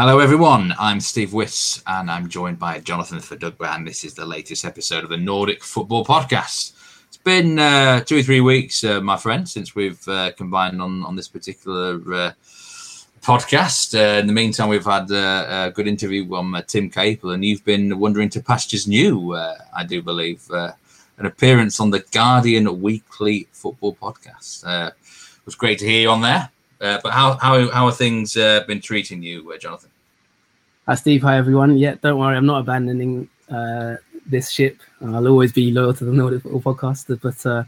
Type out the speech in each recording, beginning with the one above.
Hello, everyone. I'm Steve Wiss, and I'm joined by Jonathan Fadugba, and this is the latest episode of the Nordic Football Podcast. It's been uh, two or three weeks, uh, my friend, since we've uh, combined on on this particular uh, podcast. Uh, in the meantime, we've had uh, a good interview from Tim Capel, and you've been wandering to pastures new, I do believe, an appearance on the Guardian Weekly Football Podcast. it was great to hear you on there. Uh, but how how how are things uh, been treating you, uh, Jonathan? Hi, Steve. Hi, everyone. Yeah, don't worry, I'm not abandoning uh, this ship. I'll always be loyal to the Nordic Football Podcast. But uh,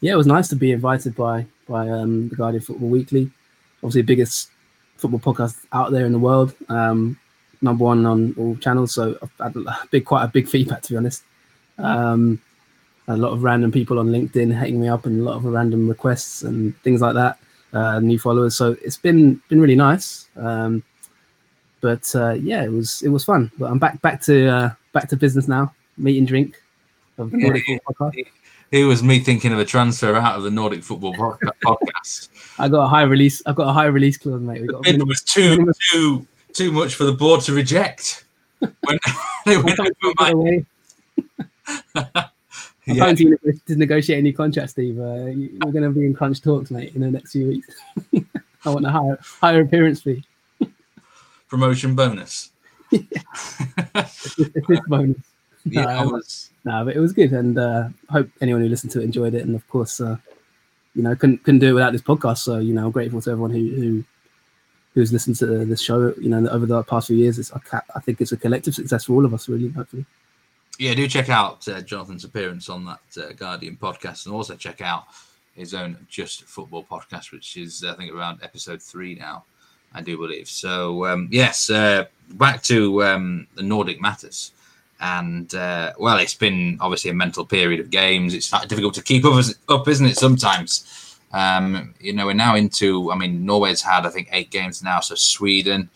yeah, it was nice to be invited by by um, the Guardian Football Weekly, obviously the biggest football podcast out there in the world, um, number one on all channels. So I've had a big, quite a big feedback to be honest. Um, a lot of random people on LinkedIn hitting me up and a lot of random requests and things like that uh, new followers. So it's been been really nice. Um, but uh, yeah, it was it was fun. But I'm back back to uh, back to business now. Meat and drink of Nordic Football Podcast. It was me thinking of a transfer out of the Nordic Football Podcast. I got a high release. I've got a high release clause, mate. We got it was too too too much for the board to reject. When they went over my... I yeah. you to negotiate any contract, Steve. Uh, we're going to be in crunch talks, mate, in the next few weeks. I want a higher higher appearance fee. Promotion bonus. yeah. it's, bonus. Yeah, no, was... no, but it was good, and uh, hope anyone who listened to it enjoyed it. And of course, uh, you know, couldn't couldn't do it without this podcast. So you know, I'm grateful to everyone who who who's listened to this show. You know, over the past few years, it's, I, I think it's a collective success for all of us, really. Hopefully yeah, do check out uh, Jonathan's appearance on that uh, Guardian podcast, and also check out his own Just Football podcast, which is I think around episode three now, I do believe. So um, yes, uh, back to um, the Nordic matters, and uh, well, it's been obviously a mental period of games. It's difficult to keep up, up isn't it? Sometimes, um, you know, we're now into. I mean, Norway's had I think eight games now, so Sweden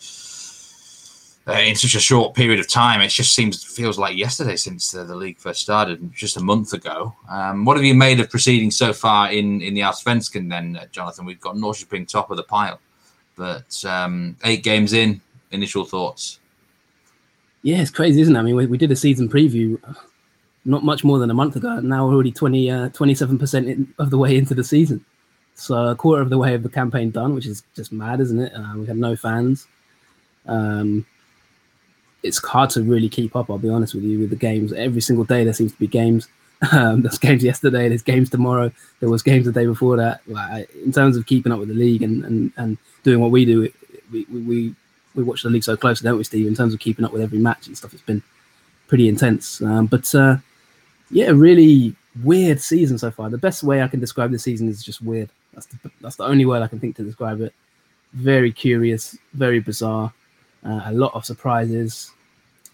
uh, in such a short period of time. It just seems feels like yesterday since uh, the league first started, just a month ago. Um, what have you made of proceedings so far in in the Allsvenskan? Then, uh, Jonathan, we've got Norrköping top of the pile, but um, eight games in. Initial thoughts? Yeah, it's crazy, isn't it? I mean, we, we did a season preview uh, not much more than a month ago. And now we're already 20, 27 uh, percent of the way into the season. So a quarter of the way of the campaign done, which is just mad, isn't it? Uh, we had no fans. Um, it's hard to really keep up. I'll be honest with you with the games. Every single day there seems to be games. Um, there's games yesterday. There's games tomorrow. There was games the day before that. Like in terms of keeping up with the league and and, and doing what we do, we, we we watch the league so closely, don't we, Steve? In terms of keeping up with every match and stuff, it's been pretty intense. Um, but uh, yeah, really weird season so far. The best way I can describe the season is just weird. That's the, that's the only word I can think to describe it. Very curious, very bizarre uh, a lot of surprises,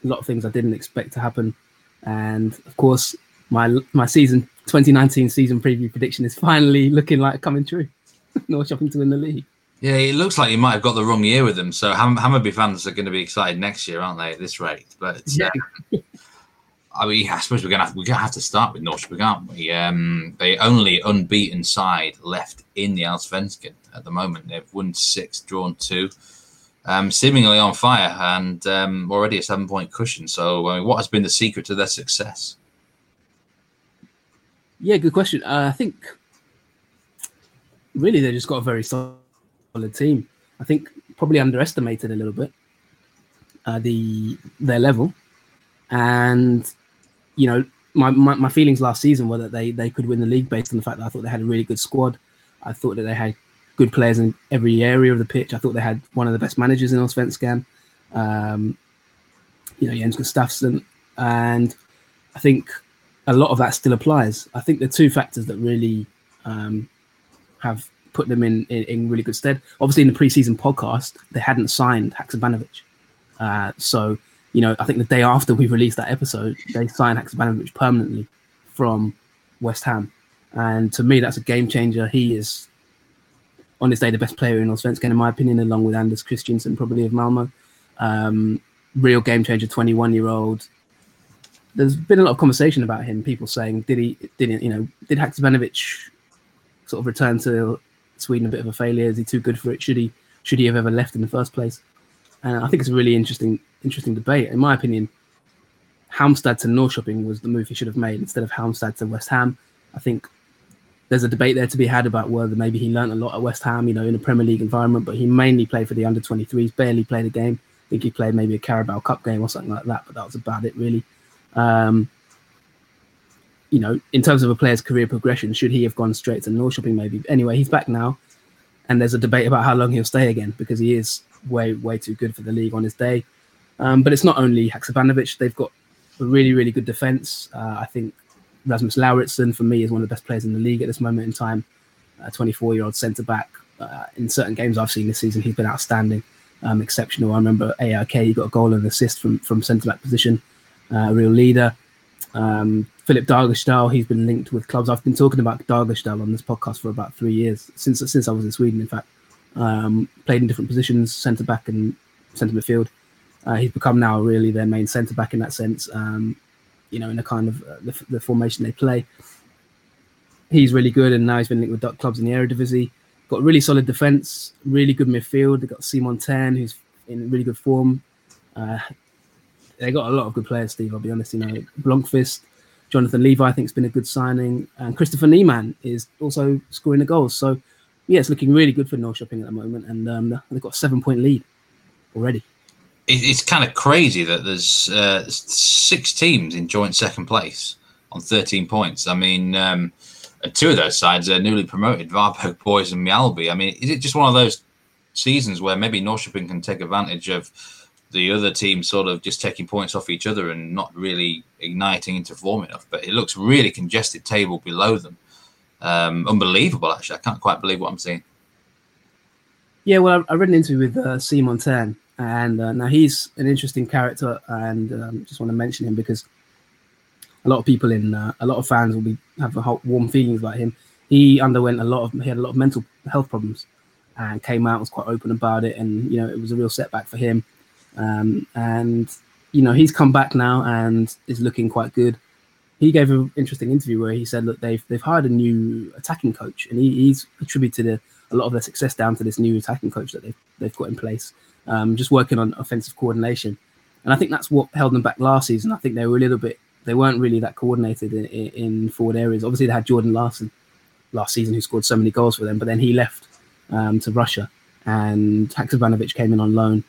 a lot of things I didn't expect to happen, and of course, my my season 2019 season preview prediction is finally looking like coming true. Norrköping to win the league. Yeah, it looks like you might have got the wrong year with them. So Ham- Hammarby fans are going to be excited next year, aren't they? At this rate, but yeah. Uh, I mean, I suppose we're gonna have, we're gonna have to start with Norrköping, aren't we? Um, the only unbeaten side left in the Allsvenskan at the moment. They've won six, drawn two um, seemingly on fire and um, already a seven point cushion. So, I mean, what has been the secret to their success? Yeah, good question. Uh, I think really they just got a very solid team. I think probably underestimated a little bit uh, the their level, and you know my, my, my feelings last season were that they they could win the league based on the fact that I thought they had a really good squad. I thought that they had good players in every area of the pitch. I thought they had one of the best managers in Allsvenskan. Um, you know, Jens Gustafsson, and I think a lot of that still applies. I think the two factors that really um, have put them in, in, in really good stead. Obviously, in the preseason podcast, they hadn't signed Haksabanovic. Uh, so, you know, I think the day after we released that episode, they signed Haksabanovic permanently from West Ham. And to me, that's a game changer. He is on this day the best player in Allsvenskan, in my opinion, along with Anders Christiansen, probably of Malmo. Um, real game changer, 21 year old. There's been a lot of conversation about him. People saying, did he, didn't, you know, did Haksabanovic sort of return to Sweden a bit of a failure? Is he too good for it? Should he, should he have ever left in the first place? and I think it's a really interesting interesting debate. In my opinion, Halmstad to Norrköping was the move he should have made instead of Halmstad to West Ham. I think there's a debate there to be had about whether maybe he learned a lot at West Ham, you know, in a Premier League environment, but he mainly played for the under 23s, barely played a game. I think he played maybe a Carabao Cup game or something like that, but that was about it, really. Um, you know, in terms of a player's career progression, should he have gone straight to Norrköping maybe? Anyway, he's back now, and there's a debate about how long he'll stay again because he is way, way too good for the league on his day. Um, but it's not only Haksabanovic; they've got a really, really good defense. Uh, I think Rasmus Lauritsen, for me, is one of the best players in the league at this moment in time. A 24 year old centre back. Uh, in certain games I've seen this season, he's been outstanding, um, exceptional. I remember AIK, he got a goal and assist from, from centre back position, uh, a real leader. Um, Filip Dagerstål, he's been linked with clubs. I've been talking about Dagerstål on this podcast for about three years, since since I was in Sweden, in fact. Um, played in different positions, centre back and centre midfield. Uh, he's become now really their main centre back in that sense. Um, you know, in the kind of uh, the, the, formation they play. He's really good, and now he's been linked with clubs in the Eredivisie. Got really solid defense, really good midfield. They got Simon Thern, who's in really good form. Uh, they got a lot of good players, Steve. I'll be honest. You know, Blomqvist, Jonathan Levi, I think, has been a good signing, and Christoffer Nyman is also scoring the goals. So, yeah, it's looking really good for Norrköping at the moment, and um, they've got a seven-point lead already it's kind of crazy that there's uh, six teams in joint second place on 13 points. I mean, um, two of those sides are newly promoted, Varberg Boys and Mjällby. I mean, is it just one of those seasons where maybe Norrköping can take advantage of the other team sort of just taking points off each other and not really igniting into form enough? But it looks really congested table below them. Um, unbelievable, actually. I can't quite believe what I'm seeing. Yeah, well, I, read an interview with uh, Simon Thern, and uh, now he's an interesting character, and um, just want to mention him because a lot of people in uh, a lot of fans will be have a warm feelings about him. He underwent a lot of he had a lot of mental health problems, and came out was quite open about it, and you know it was a real setback for him. Um, and you know he's come back now and is looking quite good. He gave an interesting interview where he said, "Look, they've they've hired a new attacking coach, and he, he's attributed a, a lot of their success down to this new attacking coach that they've they've got in place." Um, just working on offensive coordination. And I think that's what held them back last season. I think they were a little bit, they weren't really that coordinated in, in forward areas. Obviously, they had Jordan Larsson last season who scored so many goals for them, but then he left um, to Russia and Haksabanovic came in on loan.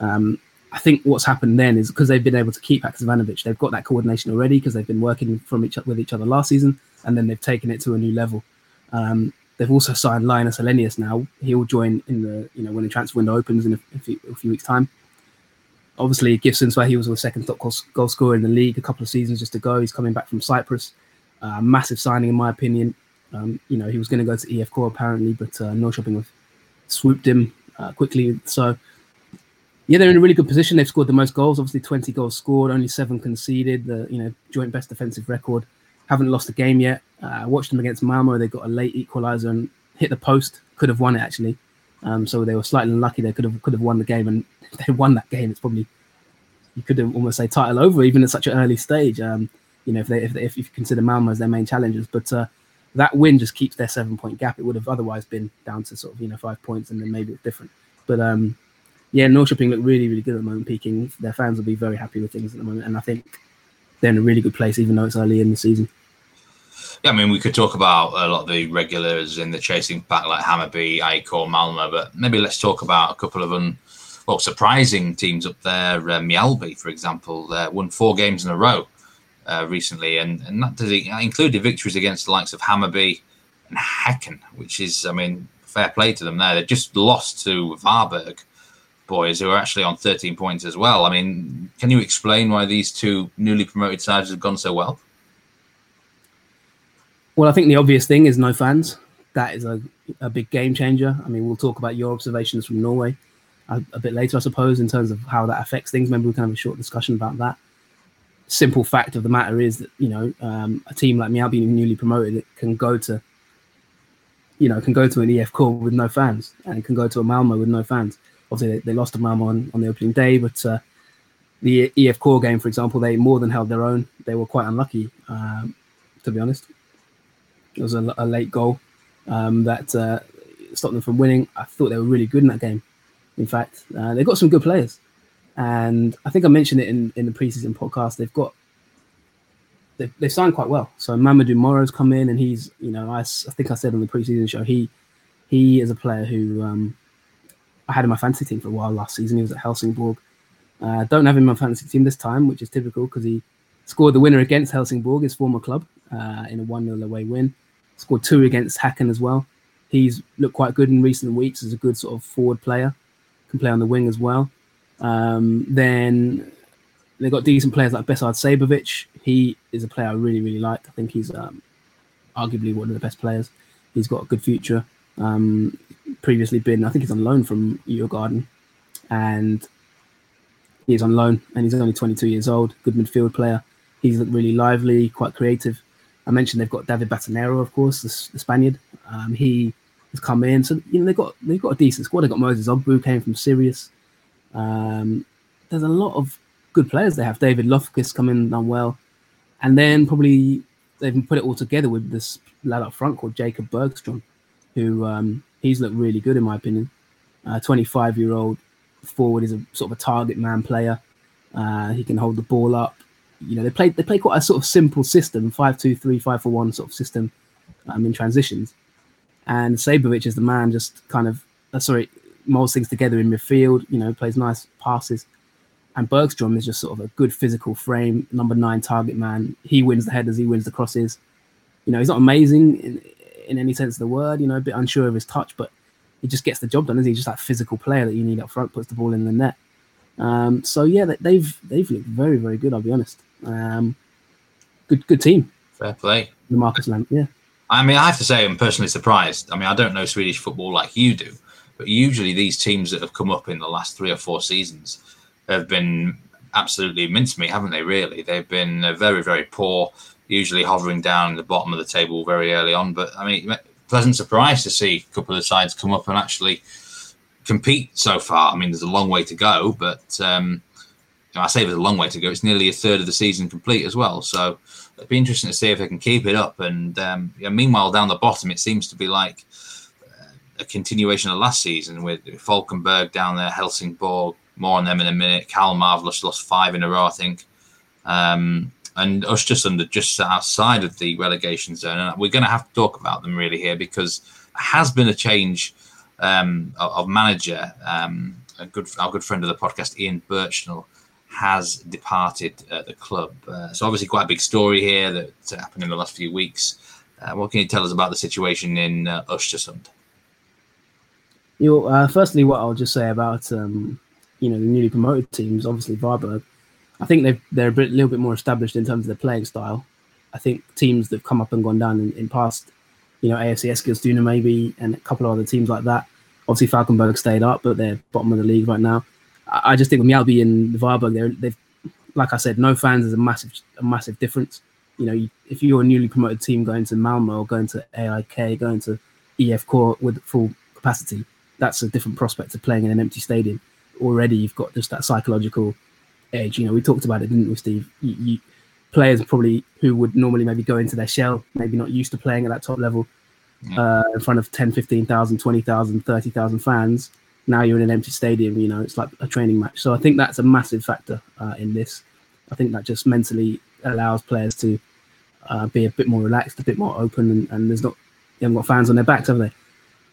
Um, I think what's happened then is because they've been able to keep Haksabanovic, they've got that coordination already because they've been working from each with each other last season, and then they've taken it to a new level. Um, They've also signed Linus Alenius now. He'll join in the you know when the transfer window opens in a, a, few, a few, weeks' time. Obviously, Gibson's where he was the second top goal, scorer in the league a couple of seasons just ago. He's coming back from Cyprus. Uh, massive signing, in my opinion. Um, you know, he was going to go to IFK apparently, but uh, shopping have swooped him uh, quickly. So, yeah, they're in a really good position. They've scored the most goals, obviously 20 goals scored, only seven conceded. The you know joint best defensive record. Haven't lost a game yet. Uh, I watched them against Malmo. They got a late equalizer and hit the post. Could have won it actually. Um, so they were slightly unlucky. They could have could have won the game, and they won that game, it's probably you could almost say title over, even at such an early stage. Um, you know, if they if, they, if you consider Malmo as their main challengers, but uh, that win just keeps their seven point gap. It would have otherwise been down to sort of you know five points, and then maybe it's different. But um, yeah, Norrköping look really really good at the moment. Peaking, their fans will be very happy with things at the moment, and I think they're in a really good place, even though it's early in the season. Yeah, I mean, we could talk about a lot of the regulars in the chasing pack like Hammarby, AIK, Malmo, but maybe let's talk about a couple of un, well, surprising teams up there. Uh, for example, uh, won four games in a row uh, recently, and, and that does include victories against the likes of Hammarby and Häcken, which is, I mean, fair play to them there. They just lost to Varberg boys who are actually on 13 points as well. I mean, can you explain why these two newly promoted sides have gone so well? Well, I think the obvious thing is no fans. That is a, a big game changer. I mean, we'll talk about your observations from Norway a, a, bit later, I suppose, in terms of how that affects things. Maybe we can have a short discussion about that. Simple fact of the matter is that you know um, a team like Mjällby being newly promoted can go to you know can go to an IFK with no fans and it can go to a Malmo with no fans. Obviously, they, they lost to Malmo on, on the opening day, but uh, the Core game, for example, they more than held their own. They were quite unlucky, um, to be honest. It was a, a late goal um, that uh, stopped them from winning. I thought they were really good in that game. In fact, uh, they've got some good players, and I think I mentioned it in, in the preseason podcast. They've got they've, they've signed quite well. So Mamadou Moro's come in, and he's you know I, I think I said on the preseason show he he is a player who um, I had in my fantasy team for a while last season. He was at Helsingborg. Uh, don't have him in my fantasy team this time, which is typical because he scored the winner against Helsingborg, his former club, uh, in a 1 0 away win. Scored two against Häcken as well. He's looked quite good in recent weeks as a good sort of forward player, can play on the wing as well. Um, then they've got decent players like Besard Sabovic. He is a player I really, really like. I think he's um, arguably one of the best players. He's got a good future. Um, previously been, I think he's on loan from Djurgården, and he's on loan and he's only 22 years old. Good midfield player. He's really lively, quite creative. I mentioned they've got David Batanero, of course, the, the Spaniard. Um, he has come in, so you know they've got they've got a decent squad. They've got Moses Ogbu came from Sirius. Um, there's a lot of good players they have. David Loftus come in done well, and then probably they've put it all together with this lad up front called Jacob Bergstrom, who um, he's looked really good in my opinion. 25 uh, year old forward is a sort of a target man player. Uh, he can hold the ball up. You know, they play they play quite a sort of simple system, five two three, five four one sort of system um, in transitions. And Sabovic is the man, just kind of uh, sorry, molds things together in midfield. You know, plays nice passes. And Bergstrom is just sort of a good physical frame, number nine target man. He wins the headers, he wins the crosses. You know, he's not amazing in, in any sense of the word. You know, a bit unsure of his touch, but he just gets the job done. Is he just that physical player that you need up front, puts the ball in the net. Um, so yeah, they've they've looked very very good. I'll be honest. Um, good good team. Fair play. The Marcus Lantz, yeah. I mean, I have to say, I'm personally surprised. I mean, I don't know Swedish football like you do, but usually these teams that have come up in the last three or four seasons have been absolutely mincemeat, haven't they? Really, they've been very, very poor. Usually hovering down the bottom of the table very early on. But I mean, pleasant surprise to see a couple of sides come up and actually compete so far. I mean, there's a long way to go, but um, I say there's a long way to go. It's nearly a third of the season complete as well. So it'd be interesting to see if they can keep it up. And um, yeah, meanwhile, down the bottom, it seems to be like uh, a continuation of last season with Falkenberg down there, Helsingborg. More on them in a minute. Kalmar have lost five in a row, I think. Um, and us just just outside of the relegation zone. And we're going to have to talk about them really here because there has been a change um, of, manager. Um, a good, our good friend of the podcast, Ian Burchnall, has departed uh, the club. Uh, so obviously, quite a big story here that happened in the last few weeks. Uh, what can you tell us about the situation in uh, Östersund? You know, uh, firstly, what I'll just say about um, you know the newly promoted teams, obviously Varberg I think they they're a bit, little bit more established in terms of their playing style. I think teams that've come up and gone down in, in past, you know, AFC Eskilstuna maybe, and a couple of other teams like that. Obviously, Falkenberg stayed up, but they're bottom of the league right now. I, I just think with Mjällby and Varberg, they're, they've, like I said, no fans is a massive, a massive difference. You know, if you're a newly promoted team going to Malmo or going to AIK, going to IFK with full capacity, that's a different prospect of playing in an empty stadium. Already, you've got just that psychological edge. You know, we talked about it, didn't we, Steve? You, you, players probably who would normally maybe go into their shell, maybe not used to playing at that top level, uh, in front of 10, 15,000, 20,000, 30,000 fans. Now you're in an empty stadium, you know, it's like a training match. So I think that's a massive factor uh, in this. I think that just mentally allows players to uh, be a bit more relaxed, a bit more open, and, and there's not, they haven't got fans on their backs, have they?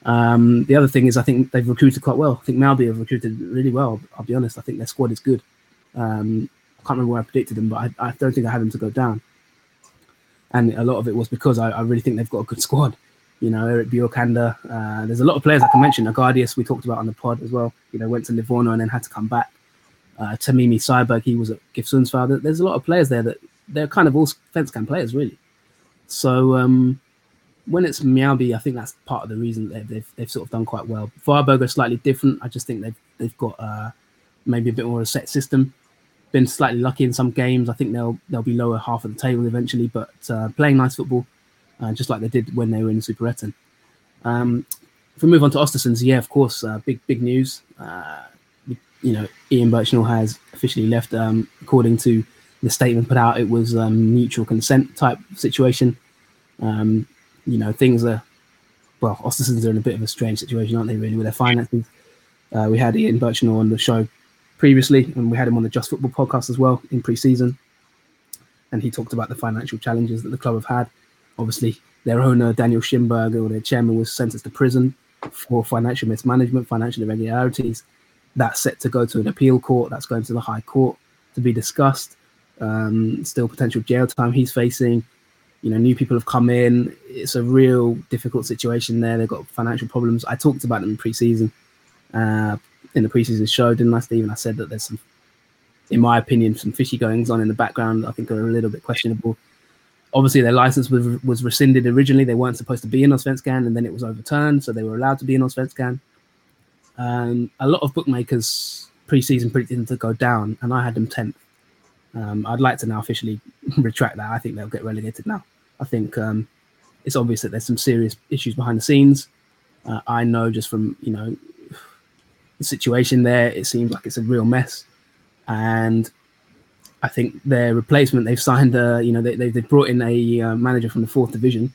Um, the other thing is, I think they've recruited quite well. I think Mjällby have recruited really well. I'll be honest. I think their squad is good. Um, I can't remember where I predicted them, but I, I, don't think I had them to go down. And a lot of it was because I, I really think they've got a good squad. You know, Erik Bjorkander. Uh, there's a lot of players I can mention. Agardius, we talked about on the pod as well. You know, went to Livorno and then had to come back. Uh, Tamimi Seiberg, he was at GIF Sundsvall. There's a lot of players there that they're kind of all fence can players, really. So um, when it's Mjällby, I think that's part of the reason they've, they've, they've sort of done quite well. Varberg are slightly different. I just think they've they've got uh, maybe a bit more of a set system been slightly lucky in some games. I think they'll they'll be lower half of the table eventually, but uh, playing nice football, uh, just like they did when they were in Superettan. Um, if we move on to Ostersund's, yeah, of course, uh, big big news. Uh, you know, Ian Burchnall has officially left. Um, according to the statement put out, it was um, mutual consent type situation. Um, you know, things are well, Ostersund's are in a bit of a strange situation, aren't they? Really, with their finances Uh, we had Ian Burchnall on the show previously, and we had him on the Just Football podcast as well in pre-season. And he talked about the financial challenges that the club have had. Obviously, their owner Daniel Schimberger, or their chairman, was sentenced to prison for financial mismanagement, financial irregularities. That's set to go to an appeal court. That's going to the High Court to be discussed. Um, still potential jail time he's facing. You know, new people have come in. It's a real difficult situation there. They've got financial problems. I talked about them in pre-season, uh, in the preseason show, didn't I, Stephen? I said that there's some, in my opinion, some fishy goings on in the background. I think are a little bit questionable. Obviously, their license was was rescinded originally. They weren't supposed to be in Allsvenskan, and then it was overturned, so they were allowed to be in Allsvenskan. Um, a lot of bookmakers pre-season predicted them to go down, and I had them tenth. Um, I'd like to now officially retract that. I think they'll get relegated now. I think um, it's obvious that there's some serious issues behind the scenes. Uh, I know just from you know situation there, it seems like it's a real mess, and I think their replacement they've signed a you know they they brought in a uh, manager from the fourth division,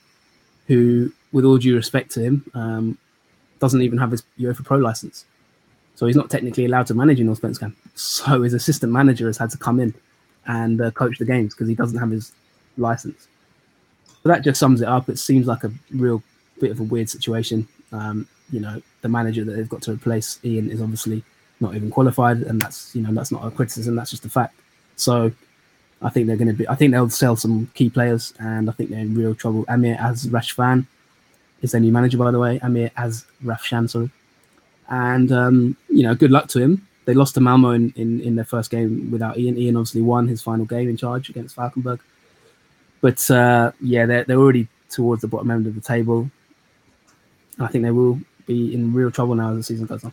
who, with all due respect to him, um, doesn't even have his UEFA Pro license, so he's not technically allowed to manage in Allsvenskan. So his assistant manager has had to come in and uh, coach the games because he doesn't have his license. So that just sums it up. It seems like a real bit of a weird situation. Um, you know, the manager that they've got to replace Ian is obviously not even qualified, and that's you know that's not a criticism. That's just a fact. So I think they're going to be. I think they'll sell some key players, and I think they're in real trouble. Amir Az Rashfan is their new manager, by the way. Amir Az Rafshan, sorry. And um, you know, good luck to him. They lost to Malmo in, in, in their first game without Ian. Ian obviously won his final game in charge against Falkenberg. But uh, yeah, they're, they're already towards the bottom end of the table. I think they will be in real trouble now as the season goes on.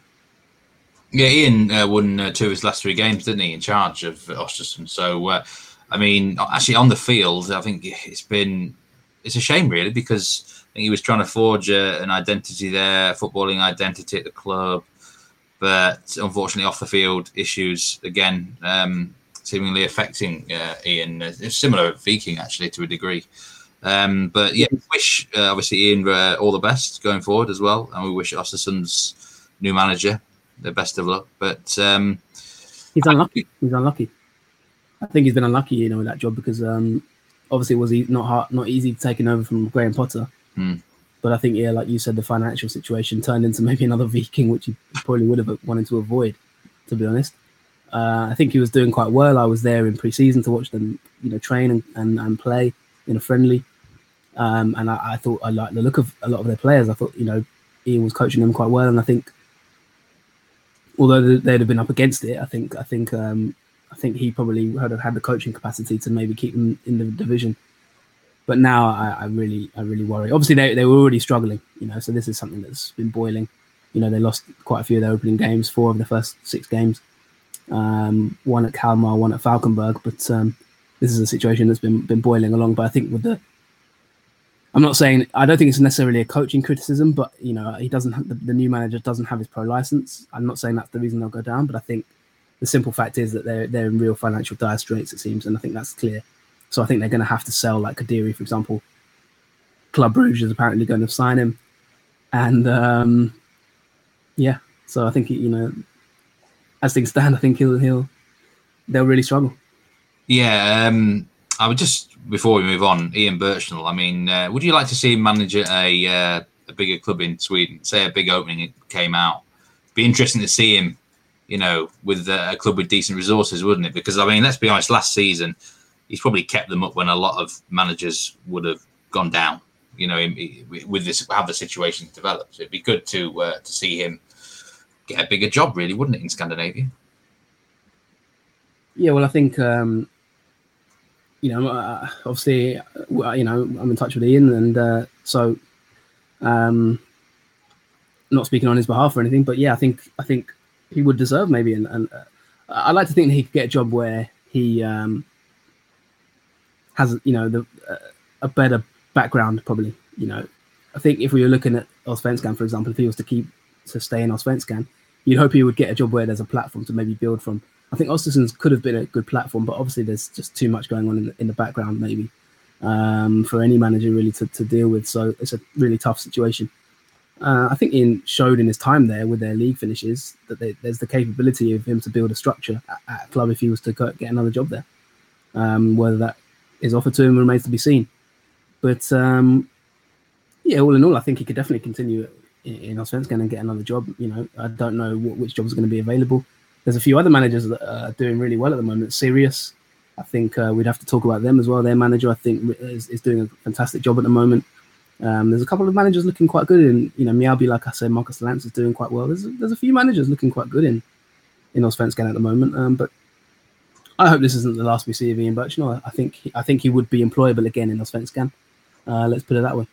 Yeah, Ian uh, won uh, two of his last three games, didn't he, in charge of Ostersund? So, uh, I mean, actually on the field, I think it's been it's a shame really because I think he was trying to forge a, an identity there, footballing identity at the club, but unfortunately off the field issues again, um, seemingly affecting uh, Ian. It's similar to Viking actually to a degree. Um, but yeah, wish uh, obviously Ian uh, all the best going forward as well, and we wish Ostersund's new manager the best of luck. But um, he's unlucky. He's unlucky. I think he's been unlucky, you know, with that job because um, obviously it was not hard, not easy taking over from Graham Potter. Hmm. But I think, yeah, like you said, the financial situation turned into maybe another Viking, which he probably would have wanted to avoid, to be honest. Uh, I think he was doing quite well. I was there in pre-season to watch them, you know, train and, and, and play in a friendly. Um, and I, I, thought I liked the look of a lot of their players. I thought, you know, Ian was coaching them quite well, and I think, although they'd have been up against it, I think I think um, I think he probably would have had the coaching capacity to maybe keep them in the division. But now I, I really I really worry. Obviously, they they were already struggling, you know, so this is something that's been boiling. You know, they lost quite a few of their opening games, four of the first six games. Um, one at Kalmar, one at Falkenberg, but um, this is a situation that's been been boiling along. But I think with the I'm not saying I don't think it's necessarily a coaching criticism, but you know he doesn't the, the, new manager doesn't have his pro license. I'm not saying that's the reason they'll go down, but I think the simple fact is that they're they're in real financial dire straits. It seems, and I think that's clear. So I think they're going to have to sell like Kadiri, for example. Club Bruges is apparently going to sign him, and um, yeah, so I think you know, as things stand, I think he'll he'll they'll really struggle. Yeah, um, I would just before we move on, Ian Burchnall. I mean, uh, would you like to see him manage a uh, a bigger club in Sweden? Say a big opening came out. Be interesting to see him, you know, with uh, a club with decent resources, wouldn't it? Because I mean, let's be honest. Last season, he's probably kept them up when a lot of managers would have gone down. You know, with this how the situation develops, it'd be good to uh, to see him get a bigger job, really, wouldn't it, in Scandinavia? Yeah, well, I think um, you know, uh, obviously, uh, you know, I'm in touch with Ian, and uh, so, um, not speaking on his behalf or anything, but yeah, I think I think he would deserve maybe, and, and uh, I like to think that he could get a job where he um, has, you know, the uh, a better background, probably. You know, I think if we were looking at Allsvenskan, for example, if he was to keep to stay in Allsvenskan, you'd hope he would get a job where there's a platform to maybe build from I think Ostersund's could have been a good platform, but obviously there's just too much going on in the, in the background, maybe um, for any manager really to, to deal with. So it's a really tough situation. uh, I think Ian showed in his time there with their league finishes that they, there's the capability of him to build a structure at, at, a club if he was to get another job there. Um, whether that is offered to him remains to be seen. But um, yeah, all in all, I think he could definitely continue in, in Allsvenskan and get another job. You know, I don't know what, which jobs are going to be available. There's a few other managers that are doing really well at the moment. Sirius, I think uh, we'd have to talk about them as well. Their manager, I think, is, is doing a fantastic job at the moment. Um, there's a couple of managers looking quite good in, you know, Mjällby, like I said, Marcus Lantz is doing quite well. There's, there's a few managers looking quite good in, in Allsvenskan at the moment. Um, but I hope this isn't the last we see of Ian Burchnall. I think, he, I think he would be employable again in Allsvenskan. Uh, let's put it that way.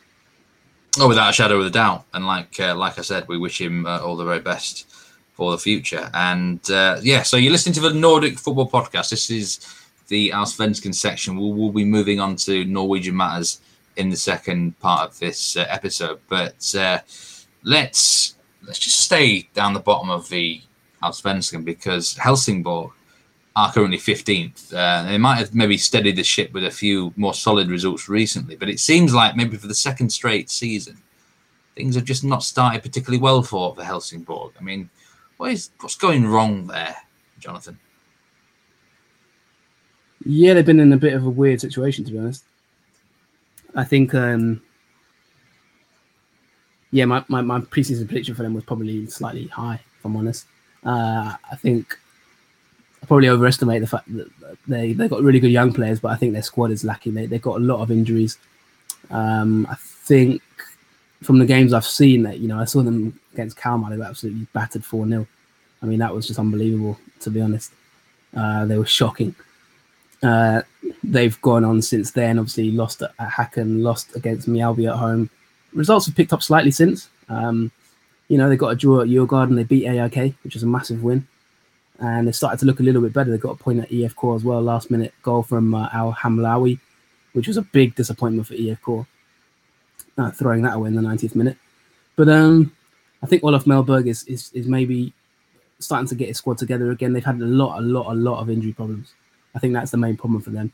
Oh, without a shadow of a doubt. And like, uh, like I said, we wish him uh, all the very best for the future. And uh, yeah, so you're listening to the Nordic Football Podcast. This is the Allsvenskan section. We'll, we'll be moving on to Norwegian matters in the second part of this uh, episode. But uh, let's let's just stay down the bottom of the Allsvenskan because Helsingborg are currently 15th. Uh, they might have maybe steadied the ship with a few more solid results recently, but it seems like maybe for the second straight season, things have just not started particularly well for, for Helsingborg. I mean, what is what's going wrong there, Jonathan? Yeah, they've been in a bit of a weird situation, to be honest. I think, um, yeah, my, my, my preseason prediction for them was probably slightly high, if I'm honest. Uh, I think I probably overestimate the fact that they they got really good young players, but I think their squad is lacking. They they've got a lot of injuries. Um, I think from the games I've seen that you know I saw them against Kalmar, they were absolutely battered four 0 I mean that was just unbelievable to be honest. Uh, they were shocking. Uh, they've gone on since then. Obviously, lost at, Häcken, lost against Mjällby at home. Results have picked up slightly since. Um, you know, they got a draw at Djurgården. They beat AIK, which is a massive win. And they started to look a little bit better. They got a point at IFK as well. Last minute goal from uh, Al Hamlawi, which was a big disappointment for IFK, uh, throwing that away in the 90th minute. But um, I think Olof Mellberg is, is is maybe starting to get his squad together again. They've had a lot, a lot, a lot of injury problems. I think that's the main problem for them.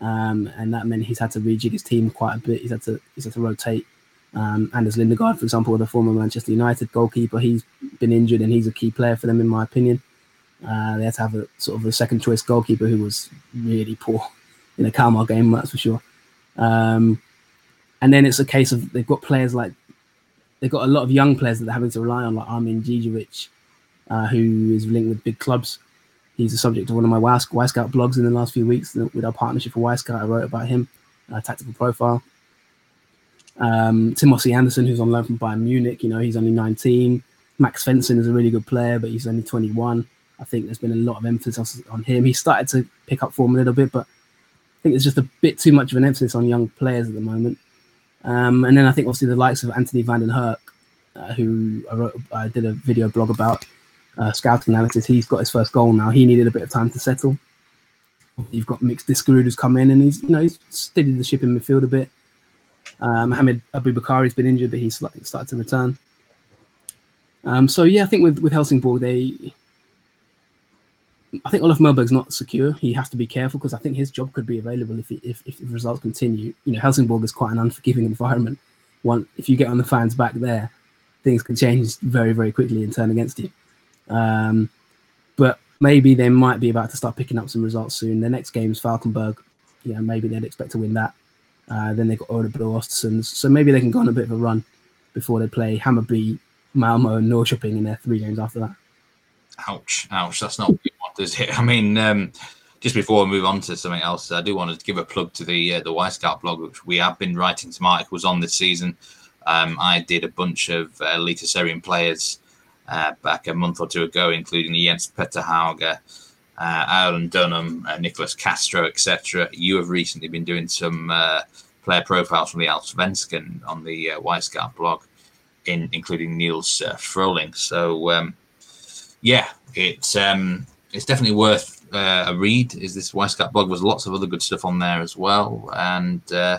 Um, and that meant he's had to rejig his team quite a bit. He's had to he's had to rotate. Um, Anders Lindegaard, for example, the former Manchester United goalkeeper, he's been injured and he's a key player for them, in my opinion. Uh, they had to have a sort of a second choice goalkeeper who was really poor in a Kalmar game, that's for sure. Um, and then it's a case of they've got players like they've got a lot of young players that they're having to rely on, like Armin Gigović, uh, who is linked with big clubs he's the subject of one of my Wyscout blogs in the last few weeks with our partnership for Wyscout. I wrote about him, uh, tactical profile. Um, Timothy Anderson, who's on loan from Bayern Munich, you know, he's only 19. Max Svensson is a really good player, but he's only 21. I think there's been a lot of emphasis on him. He started to pick up form a little bit, but I think there's just a bit too much of an emphasis on young players at the moment. Um, and then I think obviously the likes of Anthony van den Hurk, uh, who I, wrote, I did a video blog about, uh, scouting analysis. He's got his first goal now. He needed a bit of time to settle. You've got Mix Diskerud who's come in and he's you know he's steadied the ship in midfield a bit. Um, Mohamed Aboubakari's been injured, but he's started to return. Um, so yeah, I think with with Helsingborg, they, I think Olof Mellberg's not secure. He has to be careful because I think his job could be available if, he, if if the results continue. You know, Helsingborg is quite an unforgiving environment. One, if you get on the fans back there, things can change very very quickly and turn against you. Um, but maybe they might be about to start picking up some results soon. The next game is Falkenberg. Yeah, maybe they'd expect to win that. Uh, then they've got Örebro Östersunds. So maybe they can go on a bit of a run before they play Hammarby, Malmo, and Norrköping in their three games after that. Ouch, ouch. That's not is it? I mean, um, just before we move on to something else, I do want to give a plug to the uh, the Wyscout blog, which we have been writing some articles on this season. Um, I did a bunch of uh, players uh, back a month or two ago, including Jens Petter Hauge, uh, Alan Dunham, uh, Nicholas Castro, etc. You have recently been doing some uh, player profiles from the Allsvenskan on the uh, Wyscout blog, in, including Niels uh, Froling. So, um, yeah, it's um, it's definitely worth uh, a read. Is this Scout blog? There's lots of other good stuff on there as well, and uh,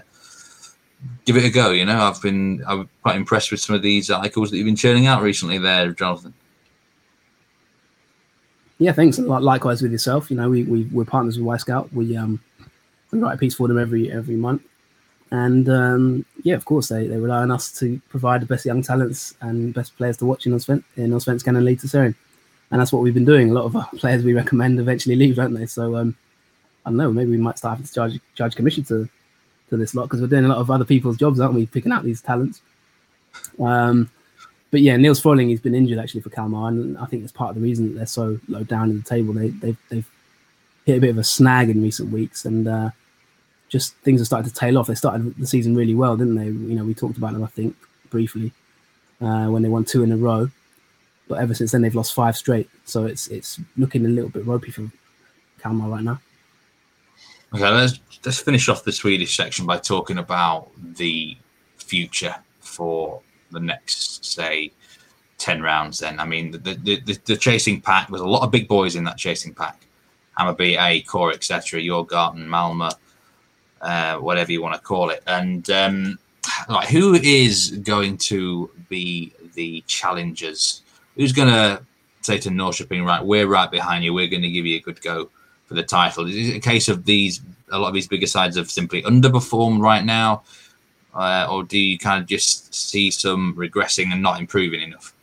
give it a go. You know, I've been I'm quite impressed with some of these articles that you've been churning out recently, there, Jonathan. Yeah, thanks. Likewise with yourself. You know, we, we we're partners with Scout. We um we write a piece for them every every month. And um, yeah, of course, they, they rely on us to provide the best young talents and best players to watch in Allsvenskan and Eliteserien. And that's what we've been doing. A lot of players we recommend eventually leave, don't they? So um, I don't know, maybe we might start having to charge, charge commission to, to this lot because we're doing a lot of other people's jobs, aren't we? Picking out these talents. Um, but yeah, Niels Froling has been injured actually for Kalmar, and I think that's part of the reason that they're so low down in the table. They, they've, they've hit a bit of a snag in recent weeks, and uh, just things have started to tail off. They started the season really well, didn't they? You know, we talked about them, I think, briefly uh, when they won two in a row, but ever since then they've lost five straight. So it's it's looking a little bit ropey for Kalmar right now. Okay, let's let's finish off the Swedish section by talking about the future for the next, say, ten rounds. Then, I mean, the the, the, the chasing pack. There's a lot of big boys in that chasing pack. Hammarby, A, Core, etc. Djurgården, Malmö, uh, whatever you want to call it. And um, like, who is going to be the challengers? Who's going to say to Norrköping, right, we're right behind you. We're going to give you a good go for the title. Is it a case of these? A lot of these bigger sides have simply underperformed right now, uh, or do you kind of just see some regressing and not improving enough?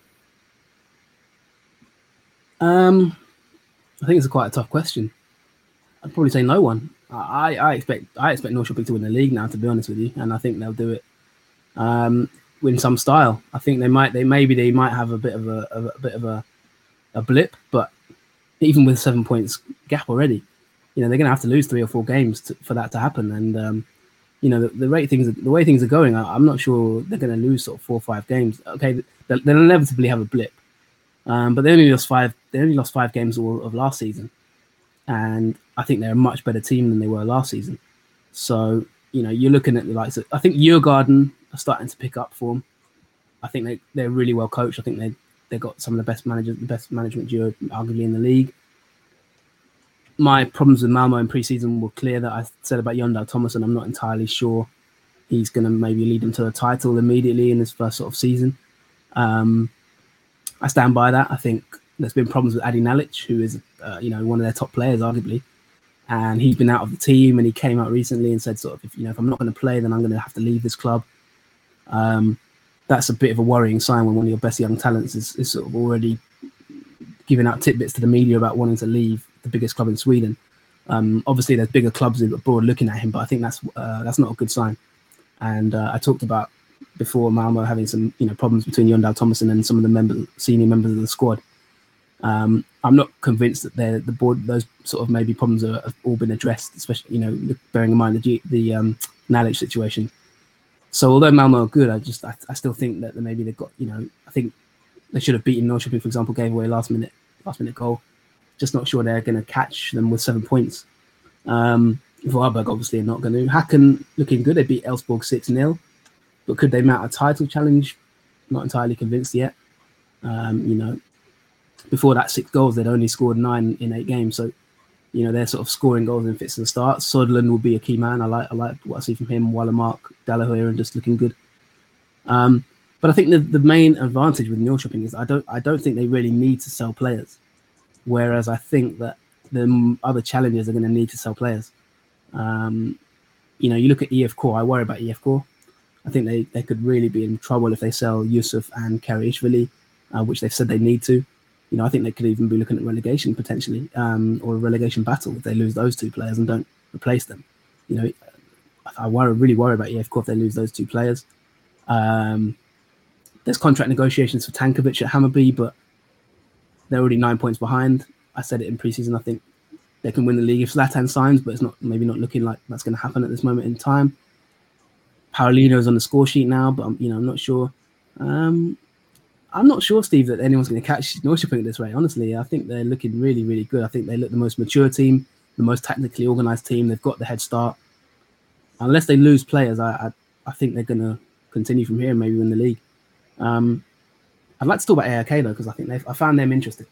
Um, I think it's a quite a tough question. I'd probably say no one. I, I expect I expect Norrköping to win the league now, to be honest with you, and I think they'll do it um, in some style. I think they might they maybe they might have a bit of a, a, a bit of a, a blip, but even with seven points gap already, you know they're going to have to lose three or four games to, for that to happen. And um, you know the, the rate things the way things are going, I, am not sure they're going to lose sort of four or five games. Okay, they'll, they'll inevitably have a blip, um, but they only lost five. They only lost five games all of last season, and I think they're a much better team than they were last season. So you know you're looking at the likes. Of, I think Djurgården are starting to pick up form. I think they they're really well coached. I think they they got some of the best managers, the best management duo arguably in the league. My problems with Malmo in preseason were clear that I said about Jon Dahl Tomasson. I'm not entirely sure he's going to maybe lead them to a title immediately in his first sort of season. Um, I stand by that. I think there's been problems with Adi Nalic, who is uh, you know one of their top players arguably, and he's been out of the team. And he came out recently and said sort of if you know if I'm not going to play, then I'm going to have to leave this club. Um, that's a bit of a worrying sign when one of your best young talents is, is sort of already giving out tidbits to the media about wanting to leave the biggest club in Sweden. Um, obviously, there's bigger clubs abroad looking at him, but I think that's uh, that's not a good sign. And uh, I talked about before Malmo having some you know problems between Jon Dahl Tomasson and some of the members, senior members of the squad. Um, I'm not convinced that the board those sort of maybe problems are, have all been addressed, especially you know bearing in mind the the um, situation. So although Malmo are good, I just I, I, still think that maybe they've got you know I think they should have beaten Norrköping for example, gave away last minute last minute goal. Just not sure they're going to catch them with seven points. Um, Varberg obviously are not going to. Häcken looking good. They beat Elfsborg six 0 but could they mount a title challenge? Not entirely convinced yet. Um, you know, before that six goals, they'd only scored nine in eight games. So you know, they're sort of scoring goals in fits and starts. Sutherland will be a key man. I like I like what I see from him, Wålemark, Dallahoyer, and just looking good. Um, but I think the, the main advantage with Norrköping is I don't I don't think they really need to sell players, whereas I think that the other challengers are going to need to sell players. Um, you know, you look at IFK. I worry about IFK. I think they, they could really be in trouble if they sell Yusuf and Karaishvili, uh, which they've said they need to you know, I think they could even be looking at relegation potentially, um, or a relegation battle if they lose those two players and don't replace them. You know, I worry, really worry about IFK if they lose those two players. Um, there's contract negotiations for Tankovic at Hammarby, but they're already nine points behind. I said it in preseason. I think they can win the league if Zlatan signs, but it's not maybe not looking like that's going to happen at this moment in time. Paulino's on the score sheet now, but I'm, you know I'm not sure. Um, I'm not sure, Steve, that anyone's going to catch Norrköping this way. Honestly, I think they're looking really, really good. I think they look the most mature team, the most technically organized team. They've got the head start. Unless they lose players, I I, I think they're going to continue from here and maybe win the league. Um, I'd like to talk about AIK though because I think I found them interesting.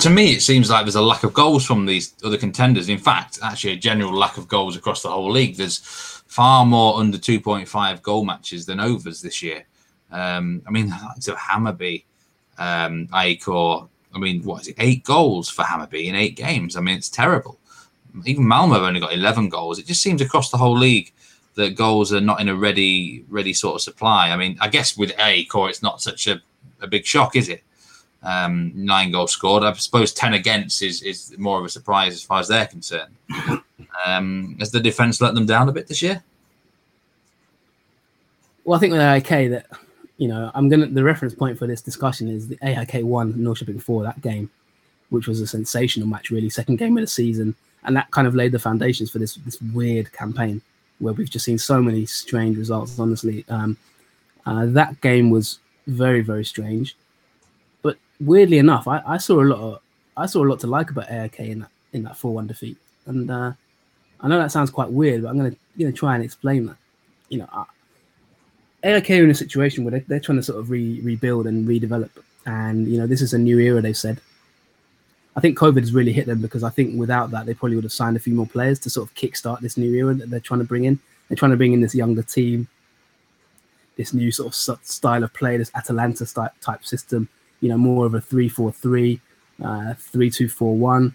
To me, it seems like there's a lack of goals from these other contenders. In fact, actually, a general lack of goals across the whole league. There's far more under 2.5 goal matches than overs this year. Um, I mean, so Hammarby, um, AIK, I mean, what is it? Eight goals for Hammarby in eight games. I mean, it's terrible. Even Malmo have only got 11 goals. It just seems across the whole league, that goals are not in a ready ready sort of supply. I mean, I guess with AIK, it's not such a, a big shock, is it? Um, nine goals scored. I suppose ten against is is more of a surprise as far as they're concerned. Um, has the defense let them down a bit this year? Well, I think with AIK that you know I'm gonna the reference point for this discussion is the AIK one Norrköping four that game, which was a sensational match, really second game of the season, and that kind of laid the foundations for this this weird campaign where we've just seen so many strange results. Honestly, um, uh, that game was very very strange, but weirdly enough, I, I, saw a lot of I saw a lot to like about AIK in that in that four one defeat, and uh, I know that sounds quite weird, but I'm gonna gonna try and explain that. You know, AIK are in a situation where they're, they're trying to sort of re, rebuild and redevelop, and you know this is a new era. They've said. I think COVID has really hit them because I think without that they probably would have signed a few more players to sort of kickstart this new era that they're trying to bring in. They're trying to bring in this younger team, this new sort of style of play, this Atalanta type system. You know, more of a three-four-three, uh, three-two-four-one.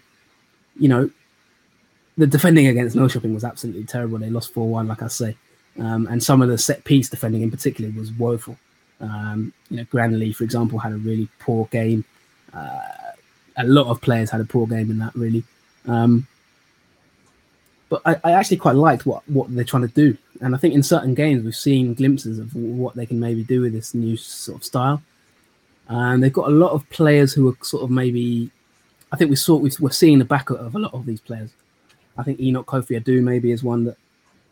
You know, the defending against Norrköping was absolutely terrible. They lost 4 1, like I say. Um, and some of the set piece defending in particular was woeful. Um, you know, Granli, for example, had a really poor game. Uh, a lot of players had a poor game in that, really. Um, but I, I, actually quite liked what, what they're trying to do. And I think in certain games, we've seen glimpses of what they can maybe do with this new sort of style. And they've got a lot of players who are sort of maybe, I think we saw, we're seeing the back of a lot of these players. I think Enoch Kofi Adu maybe is one that,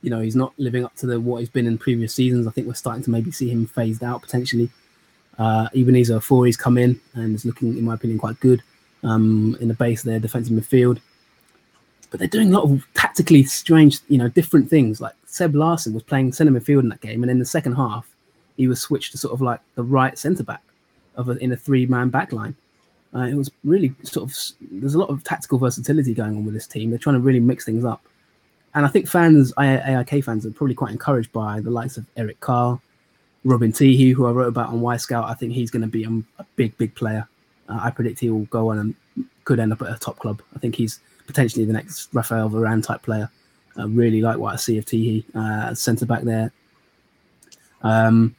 you know, he's not living up to the what he's been in previous seasons. I think we're starting to maybe see him phased out potentially. Uh, Ebenezer he's come in and is looking, in my opinion, quite good um, in the base of their defensive midfield. But they're doing a lot of tactically strange, you know, different things. Like Seb Larsson was playing centre midfield in that game, and in the second half, he was switched to sort of like the right centre back of a, in a three man back line. Uh, it was really sort of there's a lot of tactical versatility going on with this team. They're trying to really mix things up, and I think fans, AIK fans, are probably quite encouraged by the likes of Eric Karl, Robin Tihi, who I wrote about on Wyscout. I think he's going to be a, a, big, big player. Uh, I predict he will go on and could end up at a top club. I think he's potentially the next Rafael Varane type player. I really like what I see of Tihi, uh, centre back there. Um,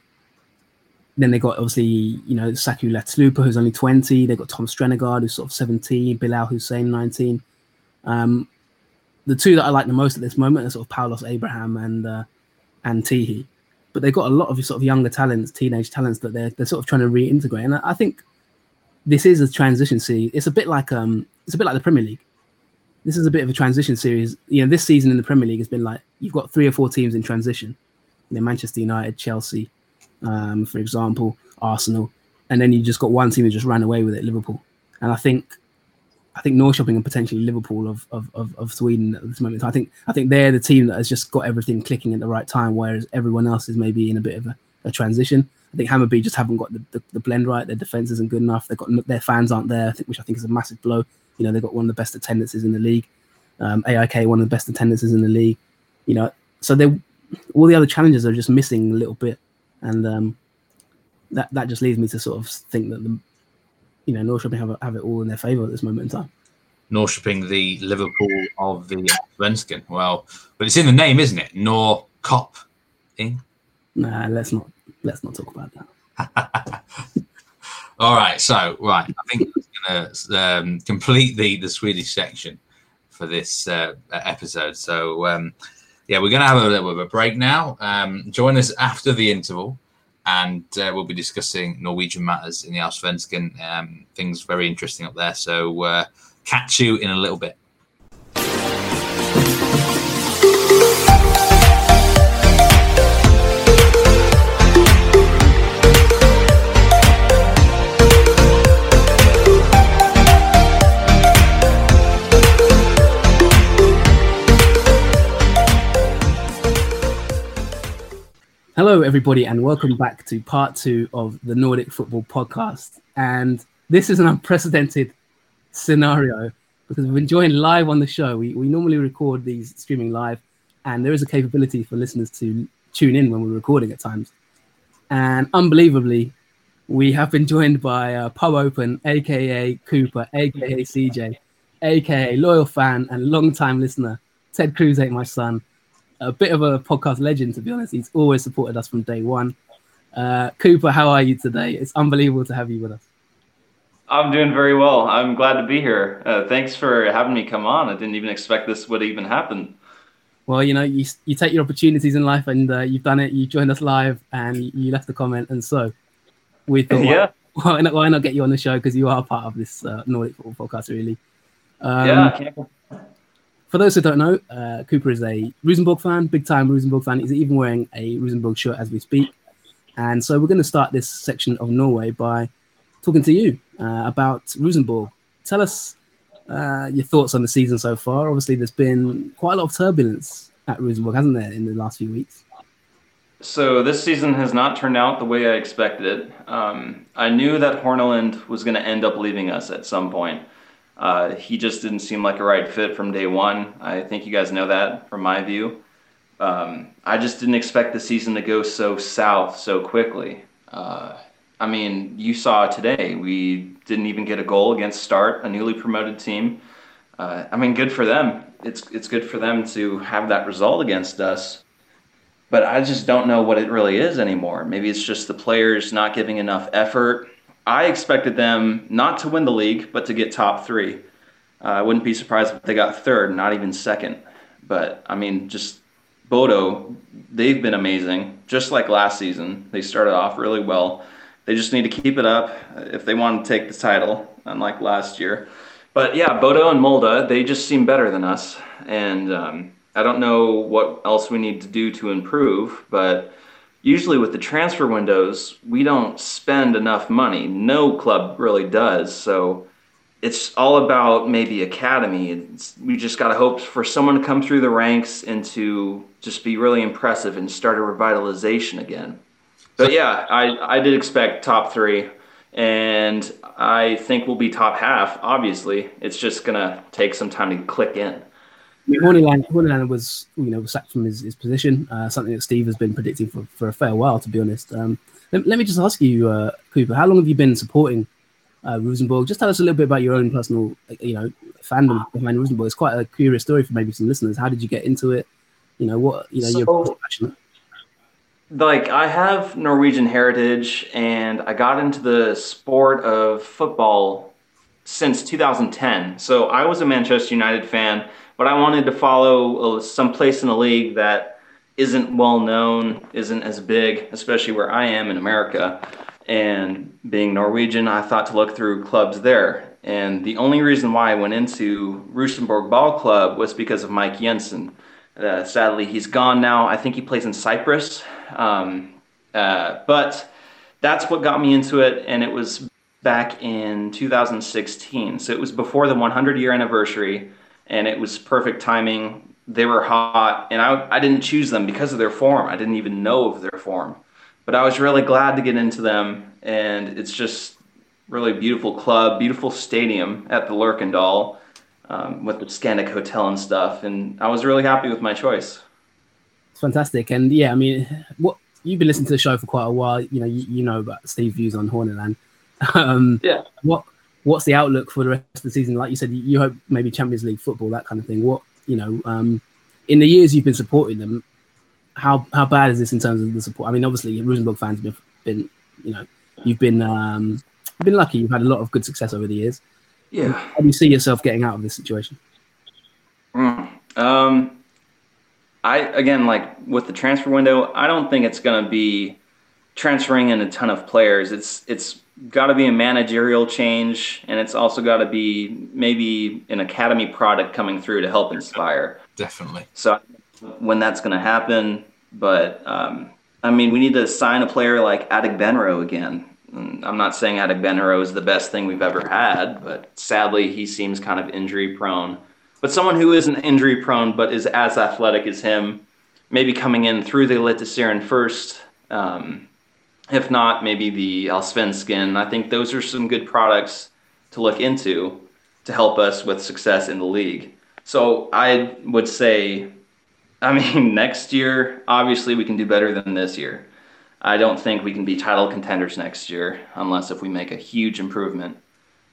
then they got obviously, you know, Saku Ylätupa, who's only 20. They've got Tom Strannegård, who's sort of 17, Bilal Hussein, 19. Um, the two that I like the most at this moment are sort of Paulos Abraham and uh, and Tihi. But they've got a lot of sort of younger talents, teenage talents that they're they're sort of trying to reintegrate. And I, I think this is a transition series. It's a bit like um it's a bit like the Premier League. This is a bit of a transition series. You know, this season in the Premier League has been like you've got three or four teams in transition. You know, Manchester United, Chelsea, um, for example, Arsenal, and then you just got one team that just ran away with it, Liverpool. And I think, I think Norrköping and potentially Liverpool of, of, of, of Sweden at this moment. I think I think they're the team that has just got everything clicking at the right time, whereas everyone else is maybe in a bit of a, a transition. I think Hammarby just haven't got the, the, the, blend right. Their defense isn't good enough. They've got their fans aren't there, which I think is a massive blow. You know, they've got one of the best attendances in the league. Um, AIK, one of the best attendances in the league. You know, so they all the other challenges are just missing a little bit and um, that that just leads me to sort of think that the you know Norrköping have have it all in their favour at this moment in time. Norrköping, the Liverpool of the Svensken. Well, but it's in the name, isn't it? Nor Cop. Nah, let's not let's not talk about that. All right, so right, I think going to um, complete the the Swedish section for this uh, episode. So um, yeah, we're going to have a little bit of a break now. Um, join us after the interval, and uh, we'll be discussing Norwegian matters in the Allsvenskan. Um, things very interesting up there. So uh, catch you in a little bit. Hello, everybody, and welcome back to part two of the Nordic Football Podcast. And this is an unprecedented scenario because we've been joined live on the show. We, we normally record these streaming live, and there is a capability for listeners to tune in when we're recording at times. And unbelievably, we have been joined by uh, Pub Open, aka Cooper, aka CJ, aka loyal fan and long time listener, Ted Cruz, my son. A bit of a podcast legend, to be honest. He's always supported us from day one. Uh, Cooper, how are you today? It's unbelievable to have you with us. I'm doing very well. I'm glad to be here. Uh, thanks for having me come on. I didn't even expect this would even happen. Well, you know, you, you take your opportunities in life and uh, you've done it. You joined us live and you left a comment. And so we thought, yeah. why, not, why not get you on the show? Because you are part of this uh, Nordic football podcast, really. Um, yeah. For those who don't know, uh, Cooper is a Rosenborg fan, big time Rosenborg fan. He's even wearing a Rosenborg shirt as we speak. And so we're going to start this section of Norway by talking to you uh, about Rosenborg. Tell us uh, your thoughts on the season so far. Obviously, there's been quite a lot of turbulence at Rosenborg, hasn't there, in the last few weeks? So this season has not turned out the way I expected it. Um, I knew that Horneland was going to end up leaving us at some point. Uh, he just didn't seem like a right fit from day one. I think you guys know that from my view. Um, I just didn't expect the season to go so south so quickly. Uh, I mean, you saw today. We didn't even get a goal against Start, a newly promoted team. Uh, I mean, good for them. It's it's good for them to have that result against us. But I just don't know what it really is anymore. Maybe it's just the players not giving enough effort. I expected them not to win the league, but to get top three. Uh, I wouldn't be surprised if they got third, not even second. But I mean, just Bodo, they've been amazing. Just like last season, they started off really well. They just need to keep it up if they want to take the title, unlike last year. But yeah, Bodo and Molde, they just seem better than us. And um, I don't know what else we need to do to improve, but usually with the transfer windows, we don't spend enough money. No club really does. So it's all about maybe academy. It's, we just got to hope for someone to come through the ranks and to just be really impressive and start a revitalization again. But yeah, I, I did expect top three, and I think we'll be top half. Obviously, it's just gonna take some time to click in. Horneland, was, you know, sacked from his, his position. Uh, something that Steve has been predicting for, for a fair while, to be honest. Um, let, let, me just ask you, uh, Cooper, how long have you been supporting uh, Rosenborg? Just tell us a little bit about your own personal, you know, fandom behind Rosenborg. It's quite a curious story for maybe some listeners. How did you get into it? You know, what you know, so, you're passionate like I have Norwegian heritage and I got into the sport of football since 2010. So I was a Manchester United fan, but I wanted to follow uh, some place in the league that isn't well known, isn't as big, especially where I am in America. And being Norwegian, I thought to look through clubs there. And the only reason why I went into Rosenborg Ball Club was because of Mike Jensen. Uh, sadly, he's gone now. I think he plays in Cyprus. Um, uh, but that's what got me into it, and it was back in 2016. So it was before the 100 year anniversary, and it was perfect timing. They were hot, and I, I didn't choose them because of their form. I didn't even know of their form. But I was really glad to get into them, and it's just really beautiful club, beautiful stadium at the Lerkendal um, with the Scandic Hotel and stuff. And I was really happy with my choice. It's fantastic. And yeah, I mean, what you've been listening to the show for quite a while. You know, you, you know about Steve's views on Horneland. Um, yeah. What What's the outlook for the rest of the season? Like you said, you hope maybe Champions League football, that kind of thing. What you know, um, in the years you've been supporting them, how how bad is this in terms of the support? I mean, obviously, Rosenborg fans have been, you know, you've been um, been lucky. You've had a lot of good success over the years. Yeah. How do you see yourself getting out of this situation? Mm. Um, I again like with the transfer window, I don't think it's going to be transferring in a ton of players. It's it's got to be a managerial change, and it's also got to be maybe an academy product coming through to help inspire. Definitely. So when that's going to happen, but um, I mean, we need to sign a player like Adegbenro again. I'm not saying Adegbenro is the best thing we've ever had, but sadly he seems kind of injury prone. But someone who isn't injury prone but is as athletic as him, maybe coming in through the Eliteserien first, um, if not maybe the Allsvenskan. I think those are some good products to look into to help us with success in the league. So I would say, I mean, next year, obviously we can do better than this year. I don't think we can be title contenders next year unless if we make a huge improvement.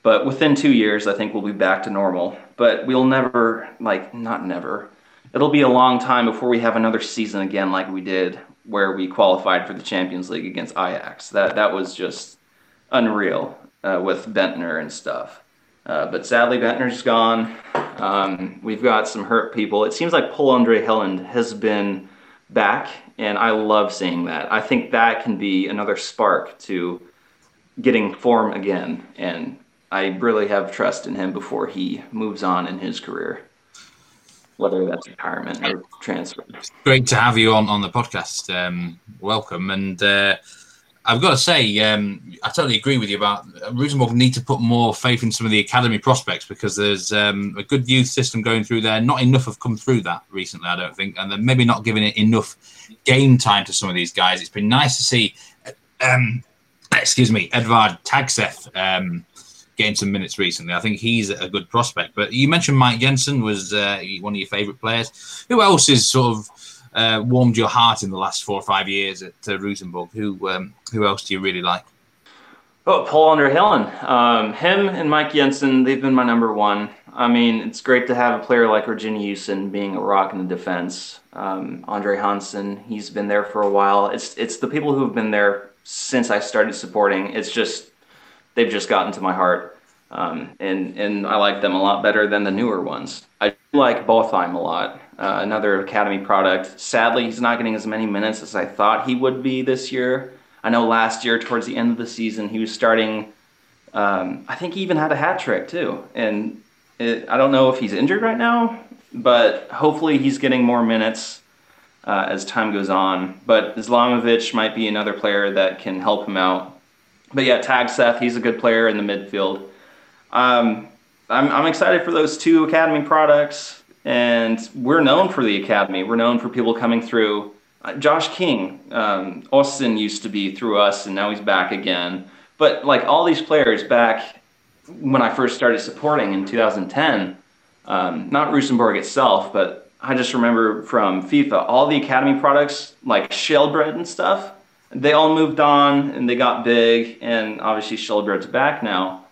But within two years, I think we'll be back to normal. But we'll never, like, not never. it'll be a long time before we have another season again like we did where we qualified for the Champions League against Ajax. That that was just unreal uh, with Bendtner and stuff. Uh, but sadly, Bendtner's gone. Um, we've got some hurt people. It seems like Pål André Helland has been back, and I love seeing that. I think that can be another spark to getting form again, and I really have trust in him before he moves on in his career, whether that's retirement or transfer. Great to have you on on the podcast. Um, welcome, and. Uh, I've got to say, um, I totally agree with you about Rosenborg need to put more faith in some of the academy prospects because there's um, a good youth system going through there. Not enough have come through that recently, I don't think, and they're maybe not giving it enough game time to some of these guys. It's been nice to see, um, excuse me, Edvard Tagseth getting some minutes recently. I think he's a good prospect. But you mentioned Mike Jensen was uh, one of your favourite players. Who else is sort of uh, warmed your heart in the last four or five years at uh, Rosenborg? Who um, who else do you really like? Oh, Pål André Helland. Um, him and Mike Jensen, they've been my number one. I mean, it's great to have a player like Reginiussen being a rock in the defense. Um, Andre Hansen, he's been there for a while. It's it's the people who have been there since I started supporting. It's just they've just gotten to my heart, um, and and I like them a lot better than the newer ones. I like Botheim a lot uh, another Academy product. Sadly, he's not getting as many minutes as I thought he would be this year. I know last year, towards the end of the season, he was starting. Um, I think he even had a hat trick too, and it, I don't know if he's injured right now, but hopefully he's getting more minutes uh, as time goes on. But Islamovic might be another player that can help him out. But yeah, Tagseth. he's a good player in the midfield. Um, I'm, I'm excited for those two academy products. And we're known for the academy. We're known for people coming through. Uh, Josh King, um, Austin used to be through us, and now he's back again. But like all these players back when I first started supporting in 2010, um, not Rosenborg itself, but I just remember from FIFA, all the academy products like Skjelbred and stuff, they all moved on and they got big, and obviously Skjelbred's back now.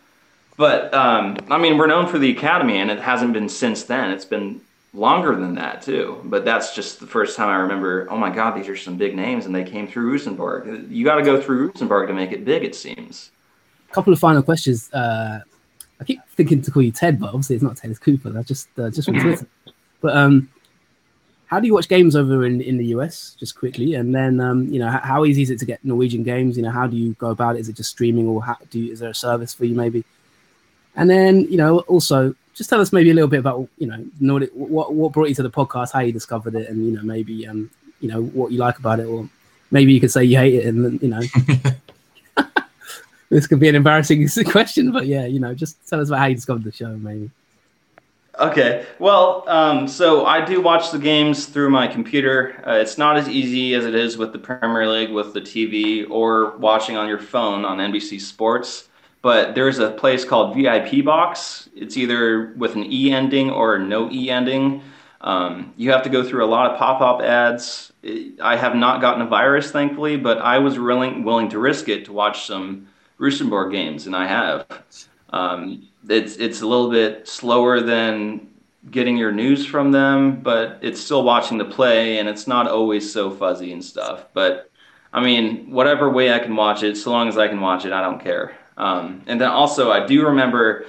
But um, I mean, we're known for the academy, and it hasn't been since then. It's been longer than that too. But that's just the first time I remember. Oh my God, these are some big names, and they came through Rosenborg. You got to go through Rosenborg to make it big. It seems. A couple of final questions. Uh, I keep thinking to call you Ted, but obviously it's not Ted. It's Cooper. That's just uh, just from Twitter. But um, how do you watch games over in, in the US? Just quickly, and then um, you know how, how, easy is it to get Norwegian games? You know how do you go about it? Is it just streaming, or how, do you, is there a service for you maybe? And then, you know, also just tell us maybe a little bit about, you know, Nordic, what, what brought you to the podcast, how you discovered it, and, you know, maybe, um, you know, what you like about it, or maybe you could say you hate it, and, you know, this could be an embarrassing question, but yeah, you know, just tell us about how you discovered the show, maybe. Okay. Well, um, so I do watch the games through my computer. Uh, it's not as easy as it is with the Premier League, with the TV, or watching on your phone on NBC Sports but there's a place called VIP Box. It's either with an E ending or no E ending. Um, you have to go through a lot of pop-up ads. I have not gotten a virus, thankfully, but I was willing willing to risk it to watch some Rosenborg games, and I have. Um, it's it's a little bit slower than getting your news from them, but it's still watching the play, and it's not always so fuzzy and stuff. But I mean, whatever way I can watch it, so long as I can watch it, I don't care. Um, and then also, I do remember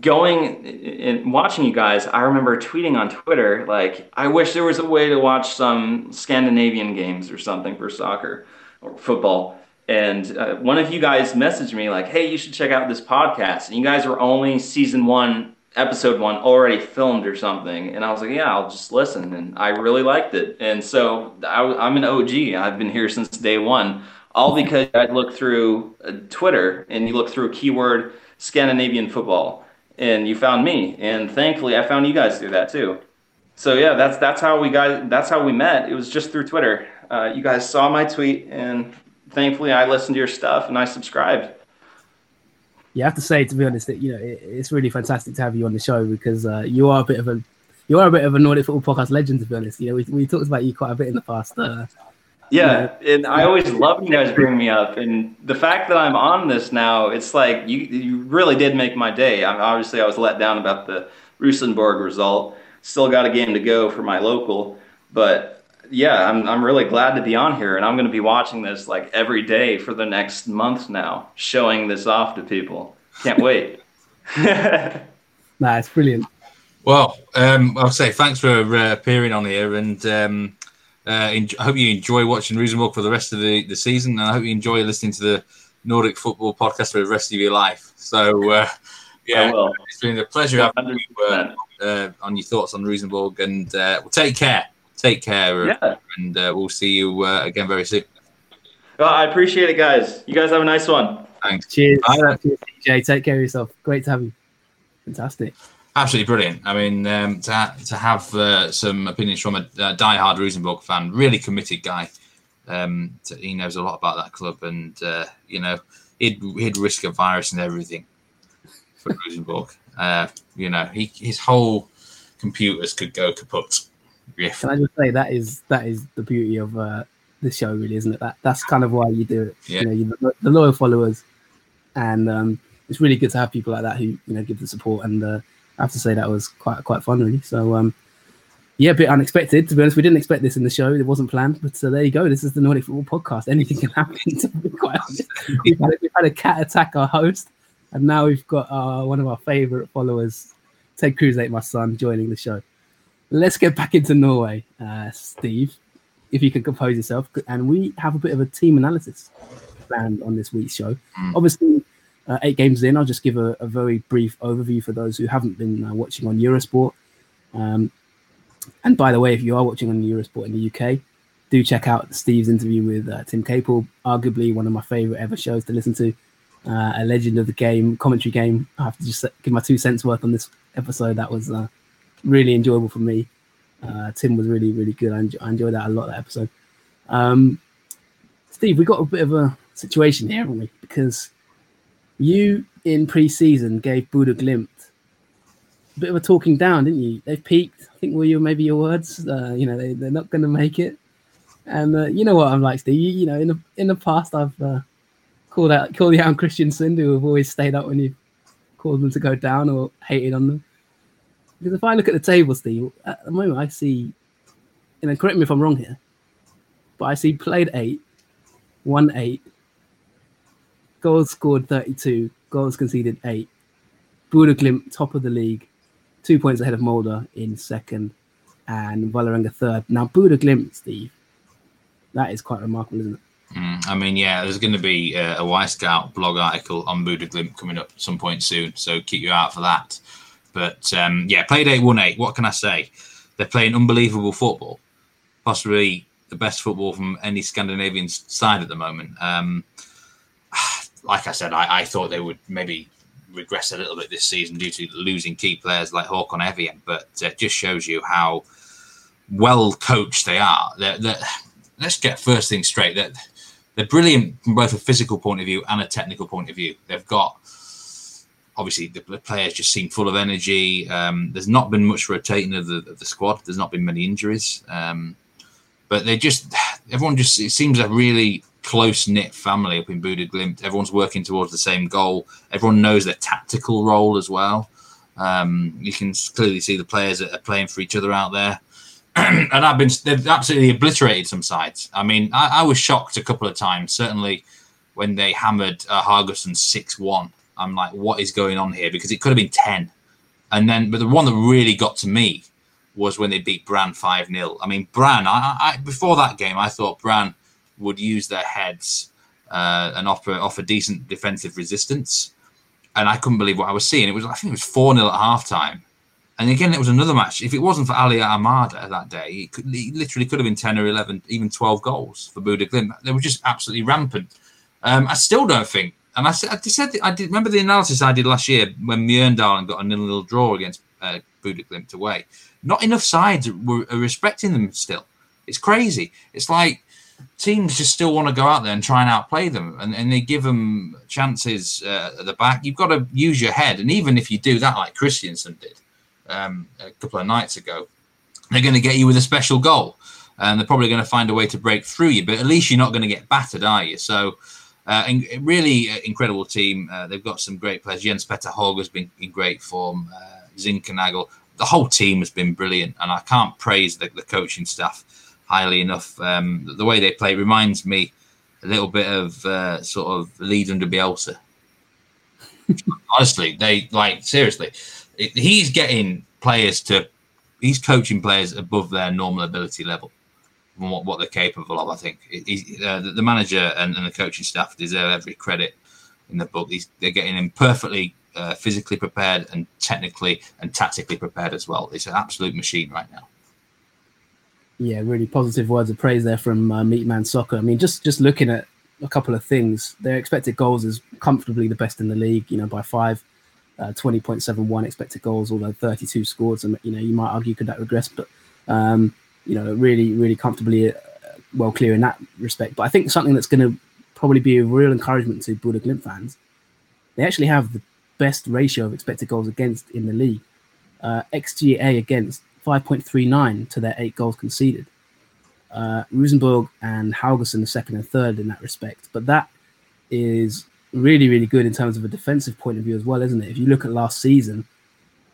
going and watching you guys. I remember tweeting on Twitter, like, I wish there was a way to watch some Scandinavian games or something for soccer or football. And uh, one of you guys messaged me, like, hey, you should check out this podcast. And you guys were only season one, episode one already filmed or something. And I was like, yeah, I'll just listen. And I really liked it. And so I, I'm an OG. I've been here since day one all because I look through uh, Twitter and you look through keyword Scandinavian football and you found me and thankfully I found you guys through that too. So yeah, that's that's how we got that's how we met. It was just through Twitter. Uh, you guys saw my tweet and thankfully I listened to your stuff and I subscribed. You have to say, to be honest, that you know it, it's really fantastic to have you on the show because uh, you are a bit of a you are a bit of a Nordic football podcast legend. To be honest, you know we, we talked about you quite a bit in the past. Uh, yeah, and I always love you guys bringing me up, and the fact that I'm on this now, it's like you you really did make my day. I obviously I was let down about the Rosenborg result, Still got a game to go for my local, but yeah, I'm I'm really glad to be on here, and I'm going to be watching this like every day for the next month now, showing this off to people. Can't wait. nah, it's brilliant. Well, um, I'll say thanks for uh, appearing on here, and um, uh, I hope you enjoy watching Rosenborg for the rest of the, the season, and I hope you enjoy listening to the Nordic Football Podcast for the rest of your life. So, uh, yeah, it's been a pleasure having you uh, uh, on your thoughts on Rosenborg, and uh, well, take care. Take care, yeah. and we'll see you again very soon. Well, I appreciate it, guys. You guys have a nice one. Thanks. Cheers. Bye. Cheers, Take care of yourself. Great to have you. Fantastic. Absolutely brilliant. I mean, um, to, ha- to have uh, some opinions from a uh, die-hard Rosenborg fan, really committed guy. Um, to, he knows a lot about that club, and uh, you know, he'd, he'd risk a virus and everything for Rosenborg. Uh, you know, he, his whole computers could go kaput. Yeah. Can I just say that is that is the beauty of uh, the show, really, isn't it? That that's kind of why you do it. Yeah. You know, you, the loyal followers, and um, it's really good to have people like that who you know give the support and uh, I have to say that was quite quite fun, really. So, um, yeah, a bit unexpected. To be honest, we didn't expect this in the show. It wasn't planned, but uh, there you go. This is the Nordic Football Podcast. Anything can happen. To be quite honest, we've had, we've had a cat attack our host, and now we've got uh, one of our favourite followers, Ted Cruzate, my son, joining the show. Let's get back into Norway, uh, Steve. If you can compose yourself, and we have a bit of a team analysis planned on this week's show. Mm. Obviously, uh, eight games in, I'll just give a, a, very brief overview for those who haven't been uh, watching on Eurosport. Um, and by the way, if you are watching on Eurosport in the UK, do check out Steve's interview with uh, Tim Caple, arguably one of my favorite ever shows to listen to. Uh, a legend of the game, commentary game. I have to just give my two cents worth on this episode. That was uh, really enjoyable for me. Uh, Tim was really, really good. I, enjoy, I enjoyed that a lot, that episode. Um, Steve, we got a bit of a situation here, haven't we? Because you in pre-season gave Bodø/Glimt a bit of a talking down, didn't you? They've peaked. I think were you maybe your words. Uh, you know, they, they're not going to make it. And uh, you know what I'm like, Steve. You, you, know, in the in the past, I've uh, called out called out Kristiansund, who have always stayed up when you called them to go down or hated on them. Because if I look at the table, Steve, at the moment I see, and correct me if I'm wrong here, but I see played eight, won eight, goals scored 32, goals conceded 8. Bodø/Glimt top of the league, two points ahead of Molde in second, and Vålerenga third. Now, Bodø/Glimt, Steve, that is quite remarkable, isn't it? Mm, I mean, yeah, there's going to be a, a Wyscout blog article on Bodø/Glimt coming up at some point soon, so keep you out for that. But um, yeah, played 8 1 8. What can I say? They're playing unbelievable football, possibly the best football from any Scandinavian side at the moment. Um, like I said, I, I thought they would maybe regress a little bit this season due to losing key players like Håkon Evjen, but it uh, just shows you how well coached they are. They're, they're, let's get first thing straight. They're, they're brilliant from both a physical point of view and a technical point of view. They've got obviously the players just seem full of energy. Um, there's not been much rotating of the, of the squad. There's not been many injuries, um, but they just everyone just it seems a really close knit family up in Bodø/Glimt. Everyone's working towards the same goal. Everyone knows their tactical role as well. Um, you can clearly see the players that are playing for each other out there. and I've been they've absolutely obliterated some sides. I mean, I, I was shocked a couple of times. Certainly when they hammered uh, Haugesund six one. I'm like, what is going on here? Because it could have been ten. And then, but the one that really got to me was when they beat Brann five 0 I mean, Brann. I, I, before that game, I thought Brann would use their heads uh, and offer offer decent defensive resistance. And I couldn't believe what I was seeing. It was I think it was four 0 at halftime. And again, it was another match. If it wasn't for Ali Amada that day, it, could, it literally could have been 10 or 11, even 12 goals for Bodø/Glimt. They were just absolutely rampant. Um, I still don't think, and I said, I said, I did remember the analysis I did last year when Mjøndalen got a nil nil draw against uh, Bodø/Glimt away. Not enough sides were, are respecting them still. It's crazy. It's like teams just still want to go out there and try and outplay them, and, and they give them chances uh, at the back. You've got to use your head, and even if you do that, like Christiansen did um, a couple of nights ago, they're going to get you with a special goal, and they're probably going to find a way to break through you. But at least you're not going to get battered, are you? So. Uh, really uh, incredible team. Uh, they've got some great players. Jens Petter Hauge has been in great form. Uh, Zinckernagel, the whole team has been brilliant, and I can't praise the, the coaching staff highly enough. Um, the way they play reminds me a little bit of uh, sort of Leeds under Bielsa. Honestly, they like seriously. He's getting players to, he's coaching players above their normal ability level what, what they're capable of. I think he, uh, the, manager and, and, the coaching staff deserve every credit in the book. They're getting him perfectly uh, physically prepared and technically and tactically prepared as well. It's an absolute machine right now. Yeah, really positive words of praise there from uh, Meatman Soccer. I mean, just just looking at a couple of things, their expected goals is comfortably the best in the league. You know, by five. Uh, 20.71 expected goals, although 32 scored. So, you know, you might argue could that regress, but um, you know, really, really comfortably uh, well clear in that respect. But I think something that's going to probably be a real encouragement to Bodo Glimt fans. They actually have the best ratio of expected goals against in the league. Uh, XGA against 5.39 to their eight goals conceded. Uh, Rosenborg and Haugesund are second and third in that respect. But that is really, really good in terms of a defensive point of view as well, isn't it? If you look at last season,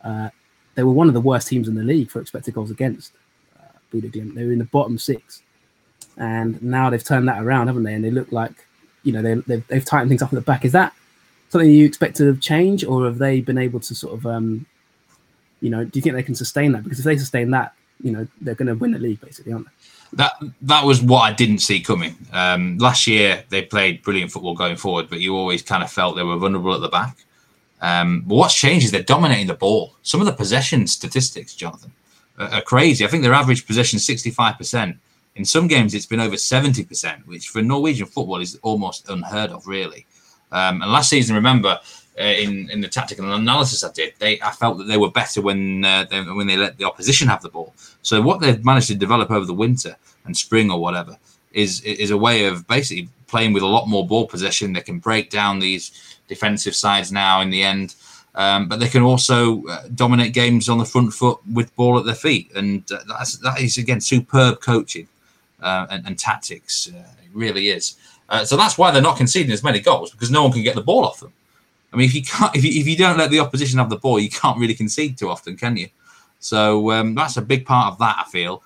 uh, they were one of the worst teams in the league for expected goals against. Bodo Glimt. They were in the bottom six, and now they've turned that around, haven't they? And they look like, you know, they, they've, they've tightened things up at the back. Is that something you expect to change, or have they been able to sort of, um, you know, do you think they can sustain that? Because if they sustain that, you know, they're going to win the league, basically, aren't they? That that was what I didn't see coming. Um, last year they played brilliant football going forward, but you always kind of felt they were vulnerable at the back. Um, but what's changed is they're dominating the ball. Some of the possession statistics, Jonathan, are, are crazy. I think their average possession is 65%. In some games, it's been over 70%, which for Norwegian football is almost unheard of, really. Um, and last season, remember, uh, in in the tactical analysis I did, they I felt that they were better when uh, they, when they let the opposition have the ball. So what they've managed to develop over the winter and spring or whatever is is a way of basically playing with a lot more ball possession. They can break down these defensive sides now in the end. Um, but they can also uh, dominate games on the front foot with ball at their feet, and uh, that's that is again superb coaching uh, and, and, tactics. Uh, it really is. Uh, so that's why they're not conceding as many goals because no one can get the ball off them. I mean, if you can't, if you, if you don't let the opposition have the ball, you can't really concede too often, can you? So um, that's a big part of that, I feel.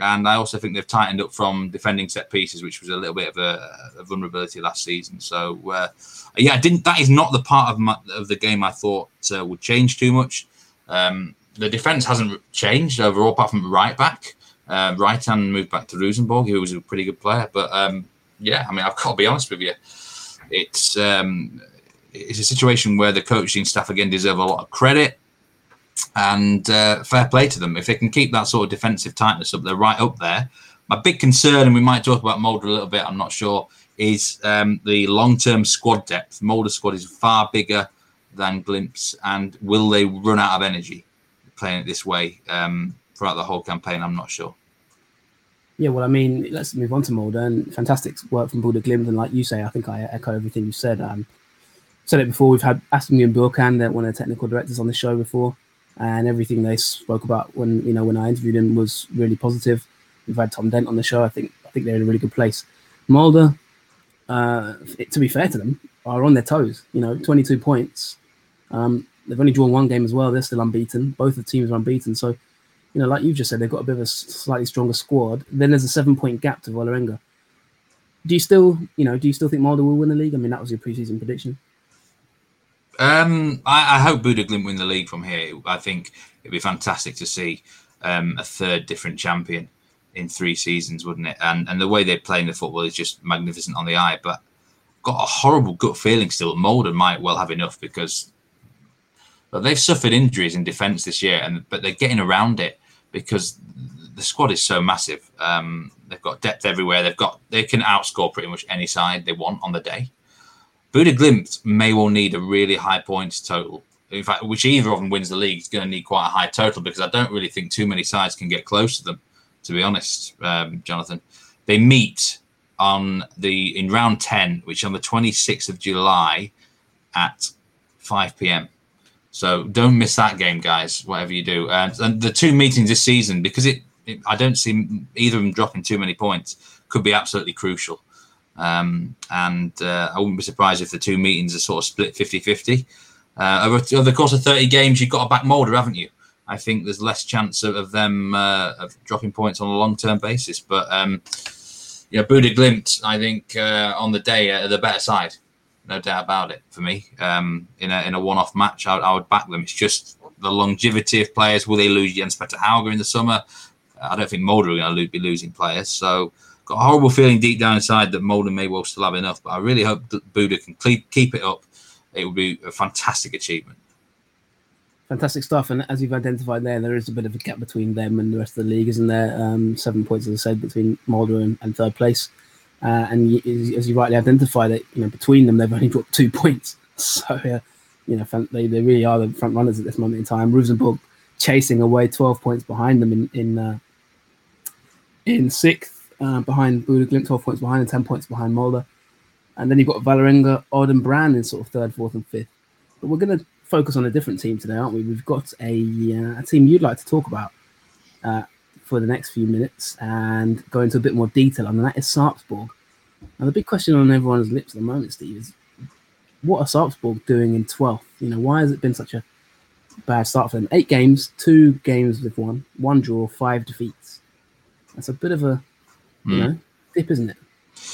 And I also think they've tightened up from defending set pieces, which was a little bit of a, a vulnerability last season. So uh, yeah, I didn't. That is not the part of my, of the game I thought uh, would change too much. Um, the defense hasn't changed overall, apart from right back. Uh, right hand moved back to Rosenborg, who was a pretty good player. But um, yeah, I mean, I've got to be honest with you. It's um, it's a situation where the coaching staff again deserve a lot of credit and uh, fair play to them. If they can keep that sort of defensive tightness up, they're right up there. My big concern, and we might talk about Molde a little bit, I'm not sure, is um, the long term squad depth. Molde's squad is far bigger than Glimt's, and will they run out of energy playing it this way um, throughout the whole campaign? I'm not sure. Yeah, well, I mean, let's move on to Molde and fantastic work from Bodo Glimpse, And like you say, I think I echo everything you said. Um, said it before, we've had Asmund Bjorkan, one of the technical directors on the show before, and everything they spoke about when you know when I interviewed him was really positive. We've had Tom Dent on the show. I think I think they're in a really good place. Molde, uh, to be fair to them, are on their toes. You know, 22 points. Um, they've only drawn one game as well. They're still unbeaten. Both of the teams are unbeaten. So you know, like you've just said, they've got a bit of a slightly stronger squad. Then there's a seven point gap to Vålerenga. Do you still, you know, do you still think Molde will win the league? I mean, that was your preseason prediction. Um, I, I hope Bodo Glimt win the league from here. I think it'd be fantastic to see um, a third different champion in three seasons, wouldn't it? And and the way they're playing the football is just magnificent on the eye. But got a horrible gut feeling still. Molde might well have enough because but they've suffered injuries in defence this year, and but they're getting around it because the squad is so massive. Um, they've got depth everywhere. They've got they can outscore pretty much any side they want on the day. Bodo Glimt may well need a really high points total. In fact, which either of them wins the league is going to need quite a high total because I don't really think too many sides can get close to them. To be honest, um, Jonathan, they meet on the in round ten, which on the twenty sixth of July at five p.m. So don't miss that game, guys. Whatever you do, and, and the two meetings this season, because it, it, I don't see either of them dropping too many points, could be absolutely crucial. Um, and uh, I wouldn't be surprised if the two meetings are sort of split 50 50. Uh, over, over, the course of 30 games, you've got a back Molde, haven't you? I think there's less chance of, of them uh, of dropping points on a long term basis. But um, yeah, Bodø/Glimt, I think uh, on the day the better side, no doubt about it. For me, um, in a in a one off match, I, I, would back them. It's just the longevity of players. Will they lose Jens Petter Hauge in the summer? I don't think Molde are going to be losing players. So got a horrible feeling deep down inside that Molde may well still have enough. But I really hope that Bodø can keep it up. It would be a fantastic achievement fantastic stuff. And as you've identified there, there is a bit of a gap between them and the rest of the league, isn't there? Um, seven points, as I said, between Molde and, and third place. Uh, and as you rightly identified, it you know between them they've only dropped two points. So uh, you know they, they really are the front runners at this moment in time. Rosenborg chasing away, twelve points behind them in in uh, in sixth, uh, behind Bodø/Glimt, twelve points behind, and ten points behind Molde. And then you've got Vålerenga, Odd, and Brann in sort of third, fourth, and fifth. But we're going to focus on a different team today, aren't we? We've got a, uh, a team you'd like to talk about uh, for the next few minutes and go into a bit more detail on, and that is Sarpsborg. Now, the big question on everyone's lips at the moment, Steve, is what are Sarpsborg doing in 12th? You know, why has it been such a bad start for them? Eight games, two games with one, one draw, five defeats. That's a bit of a, you mm. know, dip, isn't it?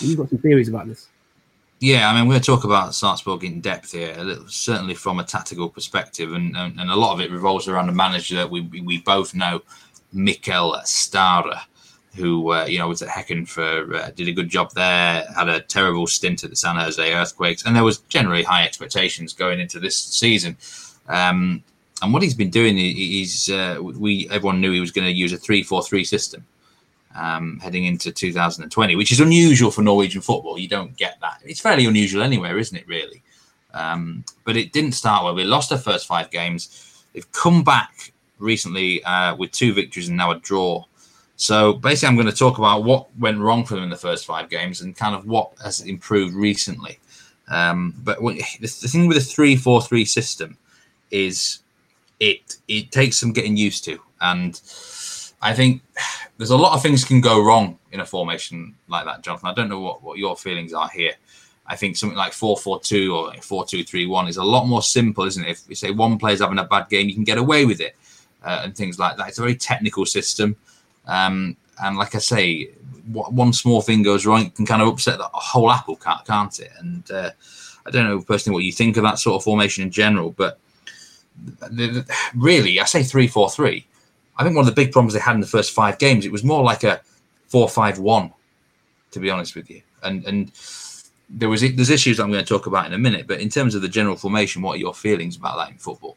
You've got some theories about this. Yeah, I mean, we're going to talk about Sarpsborg in depth here, little, certainly from a tactical perspective, and, and, and, a lot of it revolves around a manager that we, we both know, Mikael Stahre, who uh, you know was at Häcken for uh, did a good job there, had a terrible stint at the San Jose Earthquakes, and there was generally high expectations going into this season. Um, and what he's been doing, he's uh, we everyone knew he was going to use a three-four-three system um, heading into 2020, which is unusual for Norwegian football. You don't get that. It's fairly unusual anywhere, isn't it, really? Um, but it didn't start well. We lost our first five games. They've come back recently uh, with two victories and now a draw. So basically, I'm going to talk about what went wrong for them in the first five games and kind of what has improved recently. Um, but the, the thing with the three-four-three system is it it takes some getting used to, and I think there's a lot of things can go wrong in a formation like that, Jonathan. I don't know what, what your feelings are here. I think something like 4 4 2 or 4 2 3 1 is a lot more simple, isn't it? If you say one player's having a bad game, you can get away with it uh, and things like that. It's a very technical system. Um, and like I say, one small thing goes wrong, it can kind of upset the whole apple cart, can't it? And uh, I don't know personally what you think of that sort of formation in general, but really, I say 3 4 3 I think one of the big problems they had in the first five games, it was more like a four-five-one, to be honest with you. And and there was there's issues I'm going to talk about in a minute, but in terms of the general formation, what are your feelings about that in football?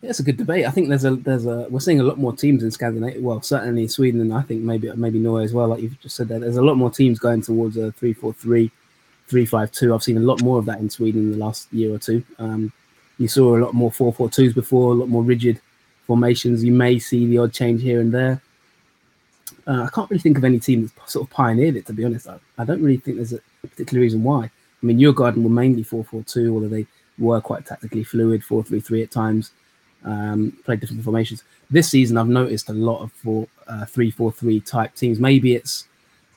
Yeah, it's a good debate. I think there's a there's a we're seeing a lot more teams in Scandinavia. Well, certainly in Sweden, and I think maybe maybe Norway as well. Like you've just said, there there's a lot more teams going towards a three-four-three, three-five-two. I've seen a lot more of that in Sweden in the last year or two. Um, you saw a lot more four-four-twos before, a lot more rigid formations. You may see the odd change here and there. Uh, I can't really think of any team that's sort of pioneered it, to be honest. I, I don't really think there's a particular reason why. I mean, Djurgården were mainly 4 4 2, although they were quite tactically fluid, 4 3 3 at times, um, played different formations. This season, I've noticed a lot of 4 uh, 3 4 3 type teams. Maybe it's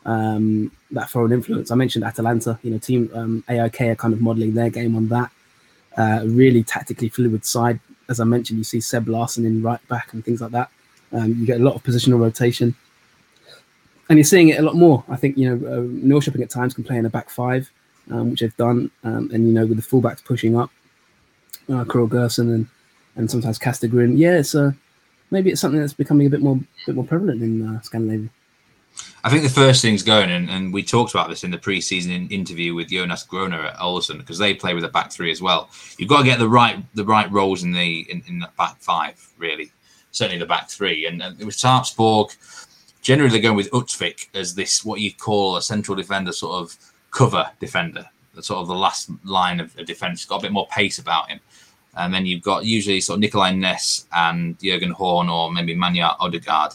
um, that foreign influence. I mentioned Atalanta, you know, team um, AIK are kind of modeling their game on that. Uh, really tactically fluid side as I mentioned, you see Seb Larsson in right back and things like that. Um, you get a lot of positional rotation, and you're seeing it a lot more. I think you know uh, Norrköping at times can play in a back five, um, which they've done, um, and you know with the fullbacks pushing up, uh, Carl Gerson and and sometimes Castegren. Yeah, uh, maybe it's something that's becoming a bit more bit more prevalent in uh, Scandinavia. I think the first thing's going, and, and we talked about this in the preseason interview with Jonas Grønner at Olsen because they play with a back three as well. You've got to get the right the right roles in the in, in the back five, really. Certainly the back three, and, uh, and with Sarpsborg, generally they're going with Utvik as this what you call a central defender, sort of cover defender, the sort of the last line of, defence. He's got a bit more pace about him. And then you've got usually sort of Nikolai Ness and Jurgen Horn or maybe Magnar Odegaard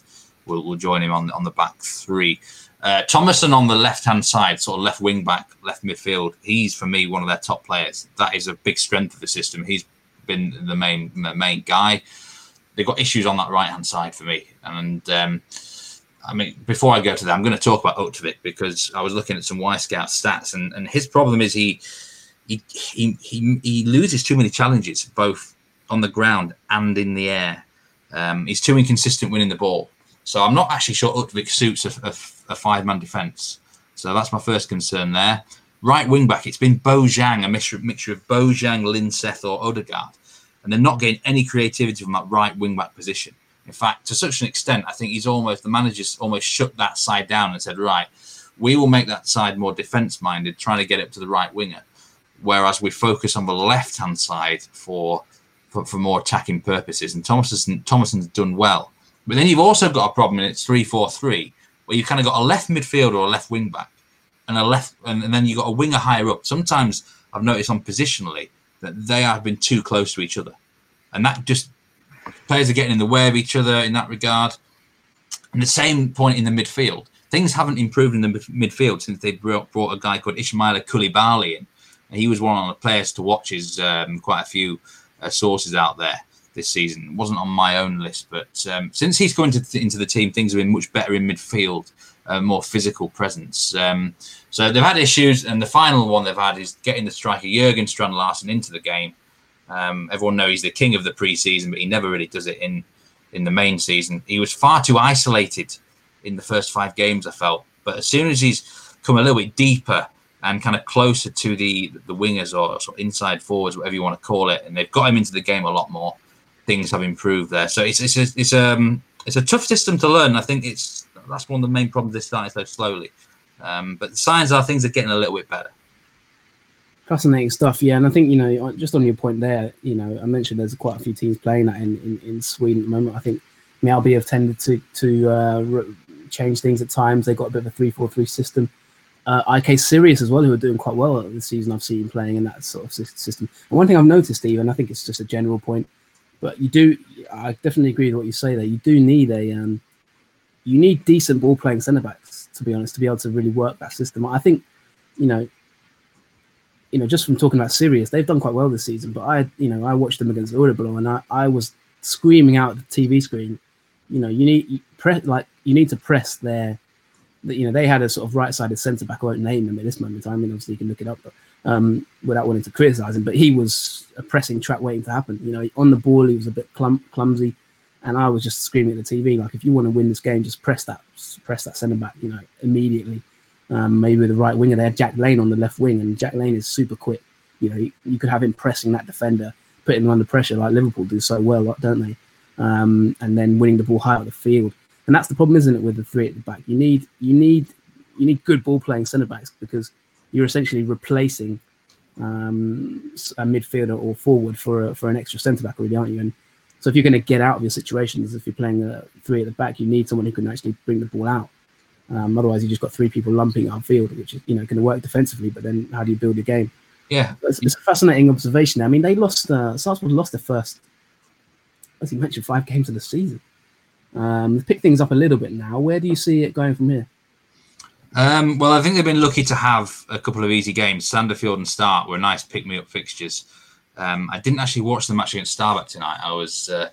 will, will join him on on the back three. Uh, Thomassen on the left hand side, sort of left wing back, left midfield. He's for me one of their top players. That is a big strength of the system. He's been the main main guy. They've got issues on that right hand side for me, and um, I mean before I go to that, I'm going to talk about Utvik because I was looking at some Wyscout stats, and, and his problem is he, he he he he loses too many challenges both on the ground and in the air Um, he's too inconsistent winning the ball. So I'm not actually sure Utvik suits a, a, a five man defence. So that's my first concern there. Right wing back, it's been Bojang, a mixture, mixture of Bojang, Linseth, or Odegaard. And they're not getting any creativity from that right wing back position. In fact, to such an extent, I think he's almost, the manager's almost shut that side down and said, right, we will make that side more defence minded, trying to get it to the right winger. Whereas we focus on the left hand side for, for, for more attacking purposes. And Thomas Thomassen's done well. But then you've also got a problem in it's 3 4 3, where you've kind of got a left midfielder or a left wing back and a left, and, and then you've got a winger higher up. Sometimes I've noticed on positionally that they have been too close to each other. And that just players are getting in the way of each other in that regard. And the same point in the midfield. Things haven't improved in the midfield since they brought, brought a guy called Ismaila Coulibaly in. And he was one of the players to watch. is um, quite a few uh, sources out there this season. It wasn't on my own list, but um, since he's come into, into the team, things have been much better in midfield, uh, more physical presence. Um, so they've had issues, and the final one they've had is getting the striker Jørgen Strand Larsen into the game. Um, everyone knows he's the king of the preseason, but he never really does it in in the main season. He was far too isolated in the first five games, I felt. But as soon as he's come a little bit deeper and kind of closer to the the wingers or sort of inside forwards, whatever you want to call it, and they've got him into the game a lot more, things have improved there. So it's it's a, it's um it's a tough system to learn. I think it's that's one of the main problems this starting so slowly. Um, but the signs are things are getting a little bit better. Fascinating stuff, yeah. And I think you know, just on your point there, you know, I mentioned there's quite a few teams playing that in, in, in Sweden at the moment. I think Mjällby have tended to to uh, re- change things at times. They got a bit of a three-four-three system. Uh, IK Sirius as well, who are doing quite well this season. I've seen playing in that sort of system. And one thing I've noticed, Steve, and I think it's just a general point, but you do, I definitely agree with what you say there. You do need a, um, you need decent ball playing centre backs to be honest to be able to really work that system. I think, you know, you know, just from talking about Sirius, they've done quite well this season. But I, you know, I watched them against Örebro, and I, I was screaming out the TV screen. You know, you need you press like you need to press their. You know, they had a sort of right-sided centre back. I won't name them at this moment. I mean, obviously you can look it up, but um, without wanting to criticise him. But he was a pressing trap waiting to happen. You know, on the ball he was a bit clum- clumsy, and I was just screaming at the TV like, if you want to win this game, just press that, press that centre back. You know, immediately um, maybe with the right winger. They had Jack Lane on the left wing, and Jack Lane is super quick. You know, you, you could have him pressing that defender, putting him under pressure like Liverpool do so well, don't they? Um, and then winning the ball high up the field. And that's the problem, isn't it, with the three at the back? You need you need you need good ball playing centre backs because you're essentially replacing um, a midfielder or forward for a, for an extra centre back, really, aren't you? And so if you're going to get out of your situations, if you're playing a three at the back, you need someone who can actually bring the ball out. Um, otherwise, you've just got three people lumping upfield, which is you know going to work defensively. But then, how do you build your game? Yeah, it's, it's a fascinating observation. I mean, they lost. Uh, Sarpsborg lost their first, as you mentioned, five games of the season. Um, they've things up a little bit now. Where do you see it going from here? Um, well, I think they've been lucky to have a couple of easy games. Sandefjord and Start were nice pick-me-up fixtures. Um, I didn't actually watch the match against Stabæk tonight. I was uh,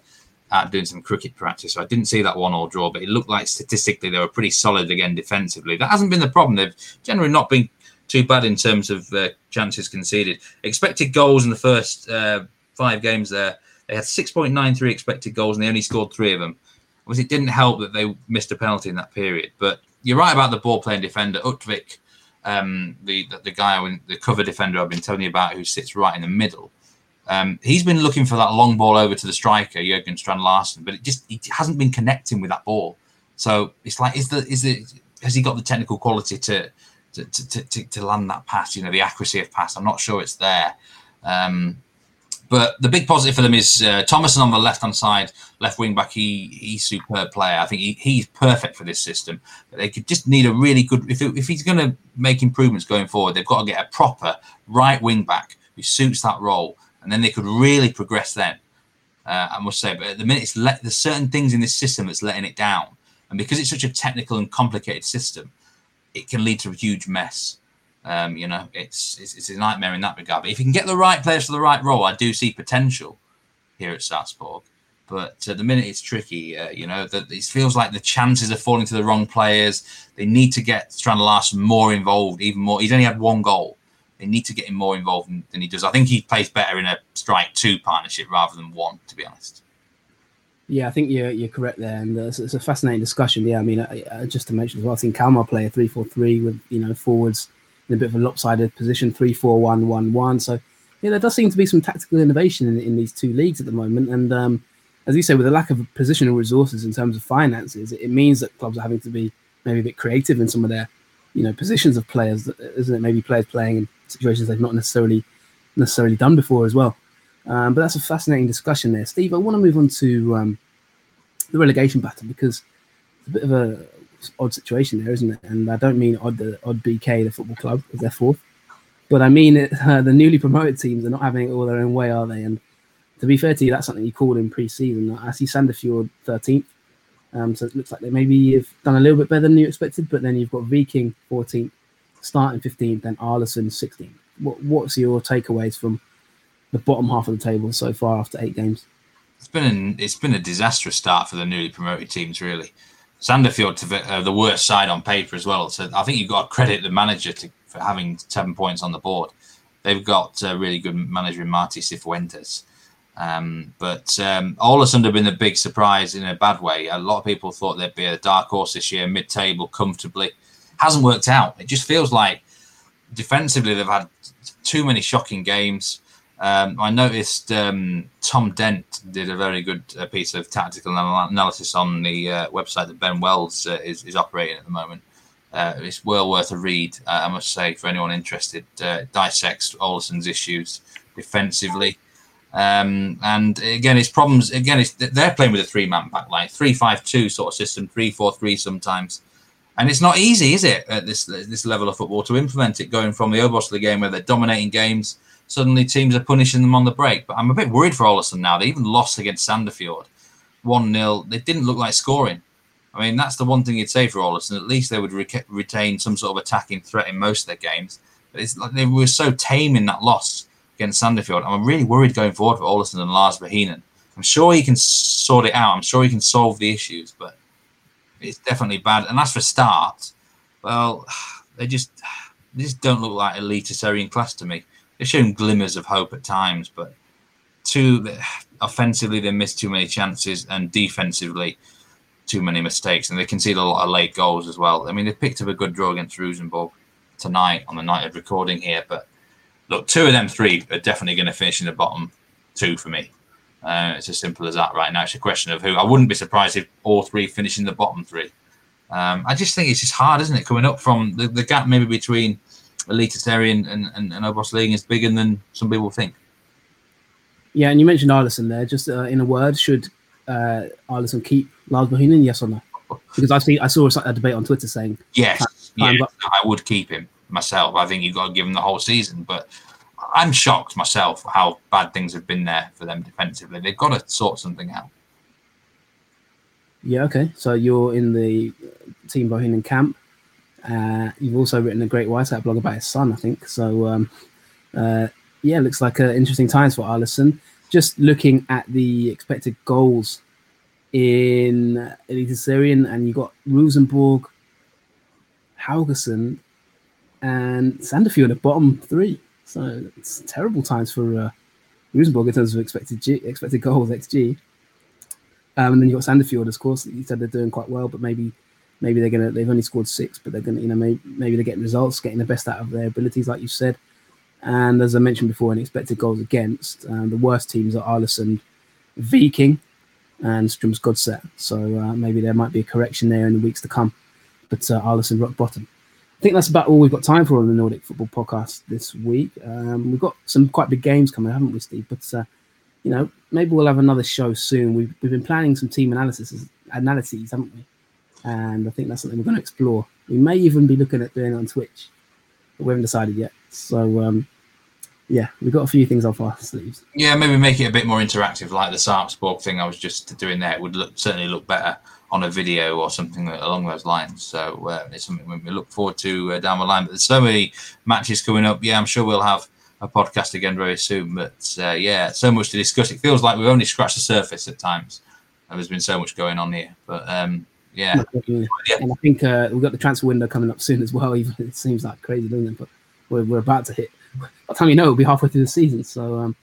out doing some cricket practice. So I didn't see that one all draw, but it looked like statistically they were pretty solid again defensively. That hasn't been the problem. They've generally not been too bad in terms of uh, chances conceded. Expected goals in the first uh, five games there, they had 6.93 expected goals and they only scored three of them. Obviously, it didn't help that they missed a penalty in that period. But you're right about the ball playing defender, Utvik, um, the, the, the guy, the cover defender I've been telling you about, who sits right in the middle. Um, he's been looking for that long ball over to the striker, Jørgen Strand Larsen, but it just he hasn't been connecting with that ball. So it's like, is the is the has he got the technical quality to to, to, to, to land that pass? You know, the accuracy of pass. I'm not sure it's there. Um, but the big positive for them is uh, Thomassen on the left hand side, left wing back. He he's a superb player. I think he, he's perfect for this system. But they could just need a really good. If it, if he's going to make improvements going forward, they've got to get a proper right wing back who suits that role and then they could really progress then. Uh, I must say, but at the minute, it's let there's certain things in this system that's letting it down, and because it's such a technical and complicated system, it can lead to a huge mess. Um, you know, it's, it's, it's a nightmare in that regard. But if you can get the right players for the right role, I do see potential here at Sarpsborg. But at the minute, it's tricky. Uh, you know, that it feels like the chances are falling to the wrong players. They need to get Strand more involved, even more. He's only had one goal they need to get him more involved than he does. I think he plays better in a strike two partnership rather than one, to be honest. Yeah, I think you're you're correct there, and uh, it's, it's, a fascinating discussion. Yeah, I mean, uh, uh, just to mention as well, I've seen Kalmar play a three-four-three with you know forwards in a bit of a lopsided position, three-four-one-one-one. So yeah, there does seem to be some tactical innovation in, in these two leagues at the moment, and um, as you say, with the lack of positional resources in terms of finances, it, it means that clubs are having to be maybe a bit creative in some of their you know positions of players, isn't it? Maybe players playing in situations they've not necessarily necessarily done before as well. Um, but that's a fascinating discussion there, Steve. I want to move on to um, the relegation battle because it's a bit of a odd situation there, isn't it? And I don't mean odd the odd BK, the football club, because they're fourth, but I mean it, uh, the newly promoted teams are not having it all their own way, are they? And to be fair to you, that's something you called in pre-season. I see Sandefjord 13th, um, so it looks like they maybe have done a little bit better than you expected. But then you've got Viking 14th, starting 15th, then Ålesund 16th. What, what's your takeaways from the bottom half of the table so far after eight games? It's been an, it's been a disastrous start for the newly promoted teams, really. Sandefjord to uh, the worst side on paper as well. So I think you've got to credit the manager to, for having seven points on the board. They've got a really good manager in Marti Cifuentes. Um, but um, Ålesund have been a big surprise in a bad way. A lot of people thought they'd be a dark horse this year, mid-table, comfortably. Hasn't worked out. It just feels like defensively they've had too many shocking games. Um, I noticed um, Tom Dent did a very good uh, piece of tactical analysis on the uh, website that Ben Wells uh, is, is, operating at the moment. Uh, it's well worth a read, uh, I must say, for anyone interested. Uh, dissects Ålesund's issues defensively. Um, and again, it's problems. Again, they're playing with a three-man back line, three-five-two sort of system, three-four-three sometimes, and it's not easy, is it, at this this level of football to implement it? Going from the Obosli game where they're dominating games suddenly teams are punishing them on the break. But I'm a bit worried for Ålesund now. They even lost against Sandefjord, 1 0. They didn't look like scoring. I mean, that's the one thing you'd say for Ålesund. At least they would re- retain some sort of attacking threat in most of their games. But it's like they were so tame in that loss against Sandefjord. I'm really worried going forward for Ålesund and Lars Bohinen. I'm sure he can sort it out. I'm sure he can solve the issues, but it's definitely bad. And as for start, well, they just they just don't look like Eliteserien class to me they've shown glimmers of hope at times, but too offensively they missed too many chances, and defensively too many mistakes, and they conceded a lot of late goals as well. I mean, they picked up a good draw against Rosenborg tonight on the night of recording here, but look, two of them three are definitely going to finish in the bottom two for me. Uh, it's as simple as that right now. It's a question of who. I wouldn't be surprised if all three finish in the bottom three. Um, I just think it's just hard, isn't it? Coming up from the, the gap maybe between elitist and, and, and Obos League is bigger than some people think. Yeah, and you mentioned Ålesund there. Just uh, in a word, should uh, Ålesund keep Lars Bohinen? Yes or no? Because I see I saw a debate on Twitter saying yes, yeah, I would keep him myself. I think you've got to give him the whole season, but I'm shocked myself how bad things have been there for them defensively. They've got to sort something out. Yeah, okay. So you're in the team Bohinen camp. Uh, you've also written a great Wyscout blog about his son, I think. So, um, uh, yeah, looks like uh, interesting times for Ålesund. Just looking at the expected goals in Eliteserien, and you've got Rosenborg, Haugesund, and Sandefjord at bottom three. So it's terrible times for uh, Rosenborg in terms of expected G, expected goals XG. Um, and then you've got Sandefjord, of course. You said they're doing quite well, but maybe maybe they're gonna they've only scored six, but they're gonna you know maybe maybe they're getting results, getting the best out of their abilities, like you said. And as I mentioned before, in expected goals against, um, the worst teams are Ålesund, Viking, and Strømsgodset. So uh, maybe there might be a correction there in the weeks to come. But uh, Ålesund rock bottom. I think that's about all we've got time for on the Nordic Football Podcast this week. Um, we've got some quite big games coming, haven't we, Steve? But uh, you know, maybe we'll have another show soon. We've, we've been planning some team analysis analyses, haven't we? And I think that's something we're going to explore. We may even be looking at doing it on Twitch, but we haven't decided yet. So um, yeah, we've got a few things off our sleeves. Yeah, maybe make it a bit more interactive, like the Sarpsborg thing I was just doing there. It would look, certainly look better on a video or something along those lines. So uh, it's something we look forward to uh, down the line. But there's so many matches coming up. Yeah, I'm sure we'll have a podcast again very soon. But uh, yeah, so much to discuss. It feels like we've only scratched the surface at times. There's been so much going on here. But um, yeah. yeah. And I think uh, we've got the transfer window coming up soon as well. Even it seems like crazy, doesn't it? But we're, we're about to hit. By the time you know, it'll be halfway through the season. So um,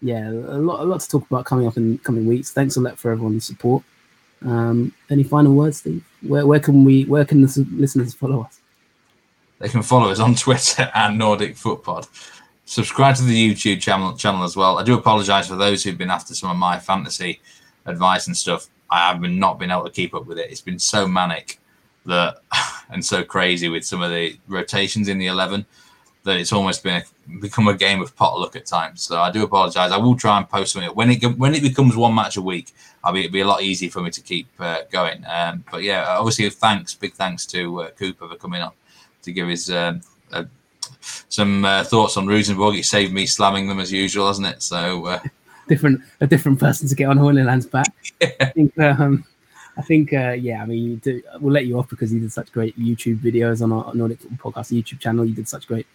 yeah, a lot, a lot to talk about coming up in coming weeks. Thanks a lot for everyone's support. Um, any final words, Steve? Where, where can we, where can the listeners follow us? They can follow us on Twitter and Nordic Footpod. Subscribe to the YouTube channel channel as well. I do apologise for those who've been after some of my fantasy advice and stuff. I have been not been able to keep up with it. It's been so manic that and so crazy with some of the rotations in the eleven that it's almost been a, become a game of potluck at times. So I do apologise. I will try and post something when it when it becomes one match a week. I'll be it'll be a lot easier for me to keep uh, going. Um, but yeah, obviously thanks, big thanks to uh, Cooper for coming up to give his um, uh, some thoughts on Rosenborg. It saved me slamming them as usual, hasn't it? So uh, different a different person to get on Horneland's back. I think. Um, I think, uh, yeah, I mean, do, we'll let you off because you did such great YouTube videos on our Nordic Podcast YouTube channel. You did such great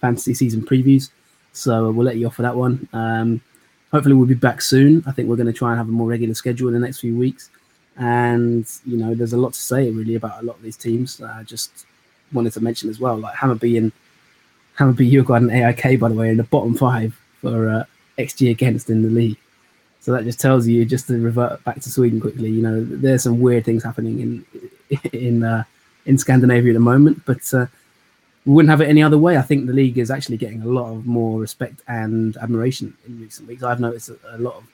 fantasy season previews. So we'll let you off for that one. Um, hopefully, we'll be back soon. I think we're going to try and have a more regular schedule in the next few weeks. And, you know, there's a lot to say really about a lot of these teams. I uh, just wanted to mention as well, like Hammarby and Hammarby, got an AIK, by the way, in the bottom five for uh, XG against in the league. So that just tells you, just to revert back to Sweden quickly, you know, there's some weird things happening in in uh, in Scandinavia at the moment, but uh, we wouldn't have it any other way. I think the league is actually getting a lot of more respect and admiration in recent weeks. I've noticed a, lot of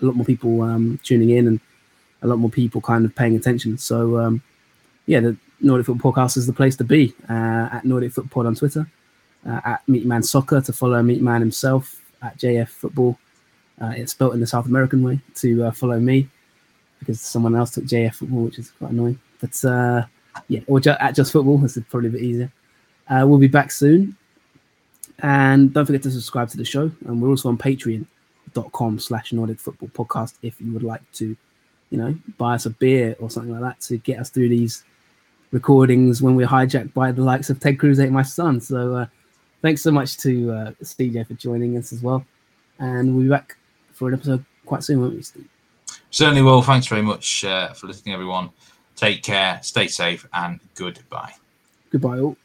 a lot more people um, tuning in and a lot more people kind of paying attention. So um, yeah, the Nordic Football Podcast is the place to be. Uh, at Nordic Football on Twitter, uh, at Meatman Soccer to follow Meatman himself at JF Football. Uh, it's spelt in the South American way to uh, follow me because someone else took JF Football, which is quite annoying. But uh, yeah, or ju- at Just Football, this is probably a bit easier. Uh, we'll be back soon. And don't forget to subscribe to the show. And we're also on patreon.com slash Nordic Football Podcast if you would like to, you know, buy us a beer or something like that to get us through these recordings when we're hijacked by the likes of Ted Cruz, ate my son. So uh, thanks so much to uh, CJ for joining us as well. And we'll be back for an episode quite soon, won't we, Steve? Certainly will. Thanks very much uh, for listening, everyone. Take care, stay safe, and goodbye. Goodbye, all.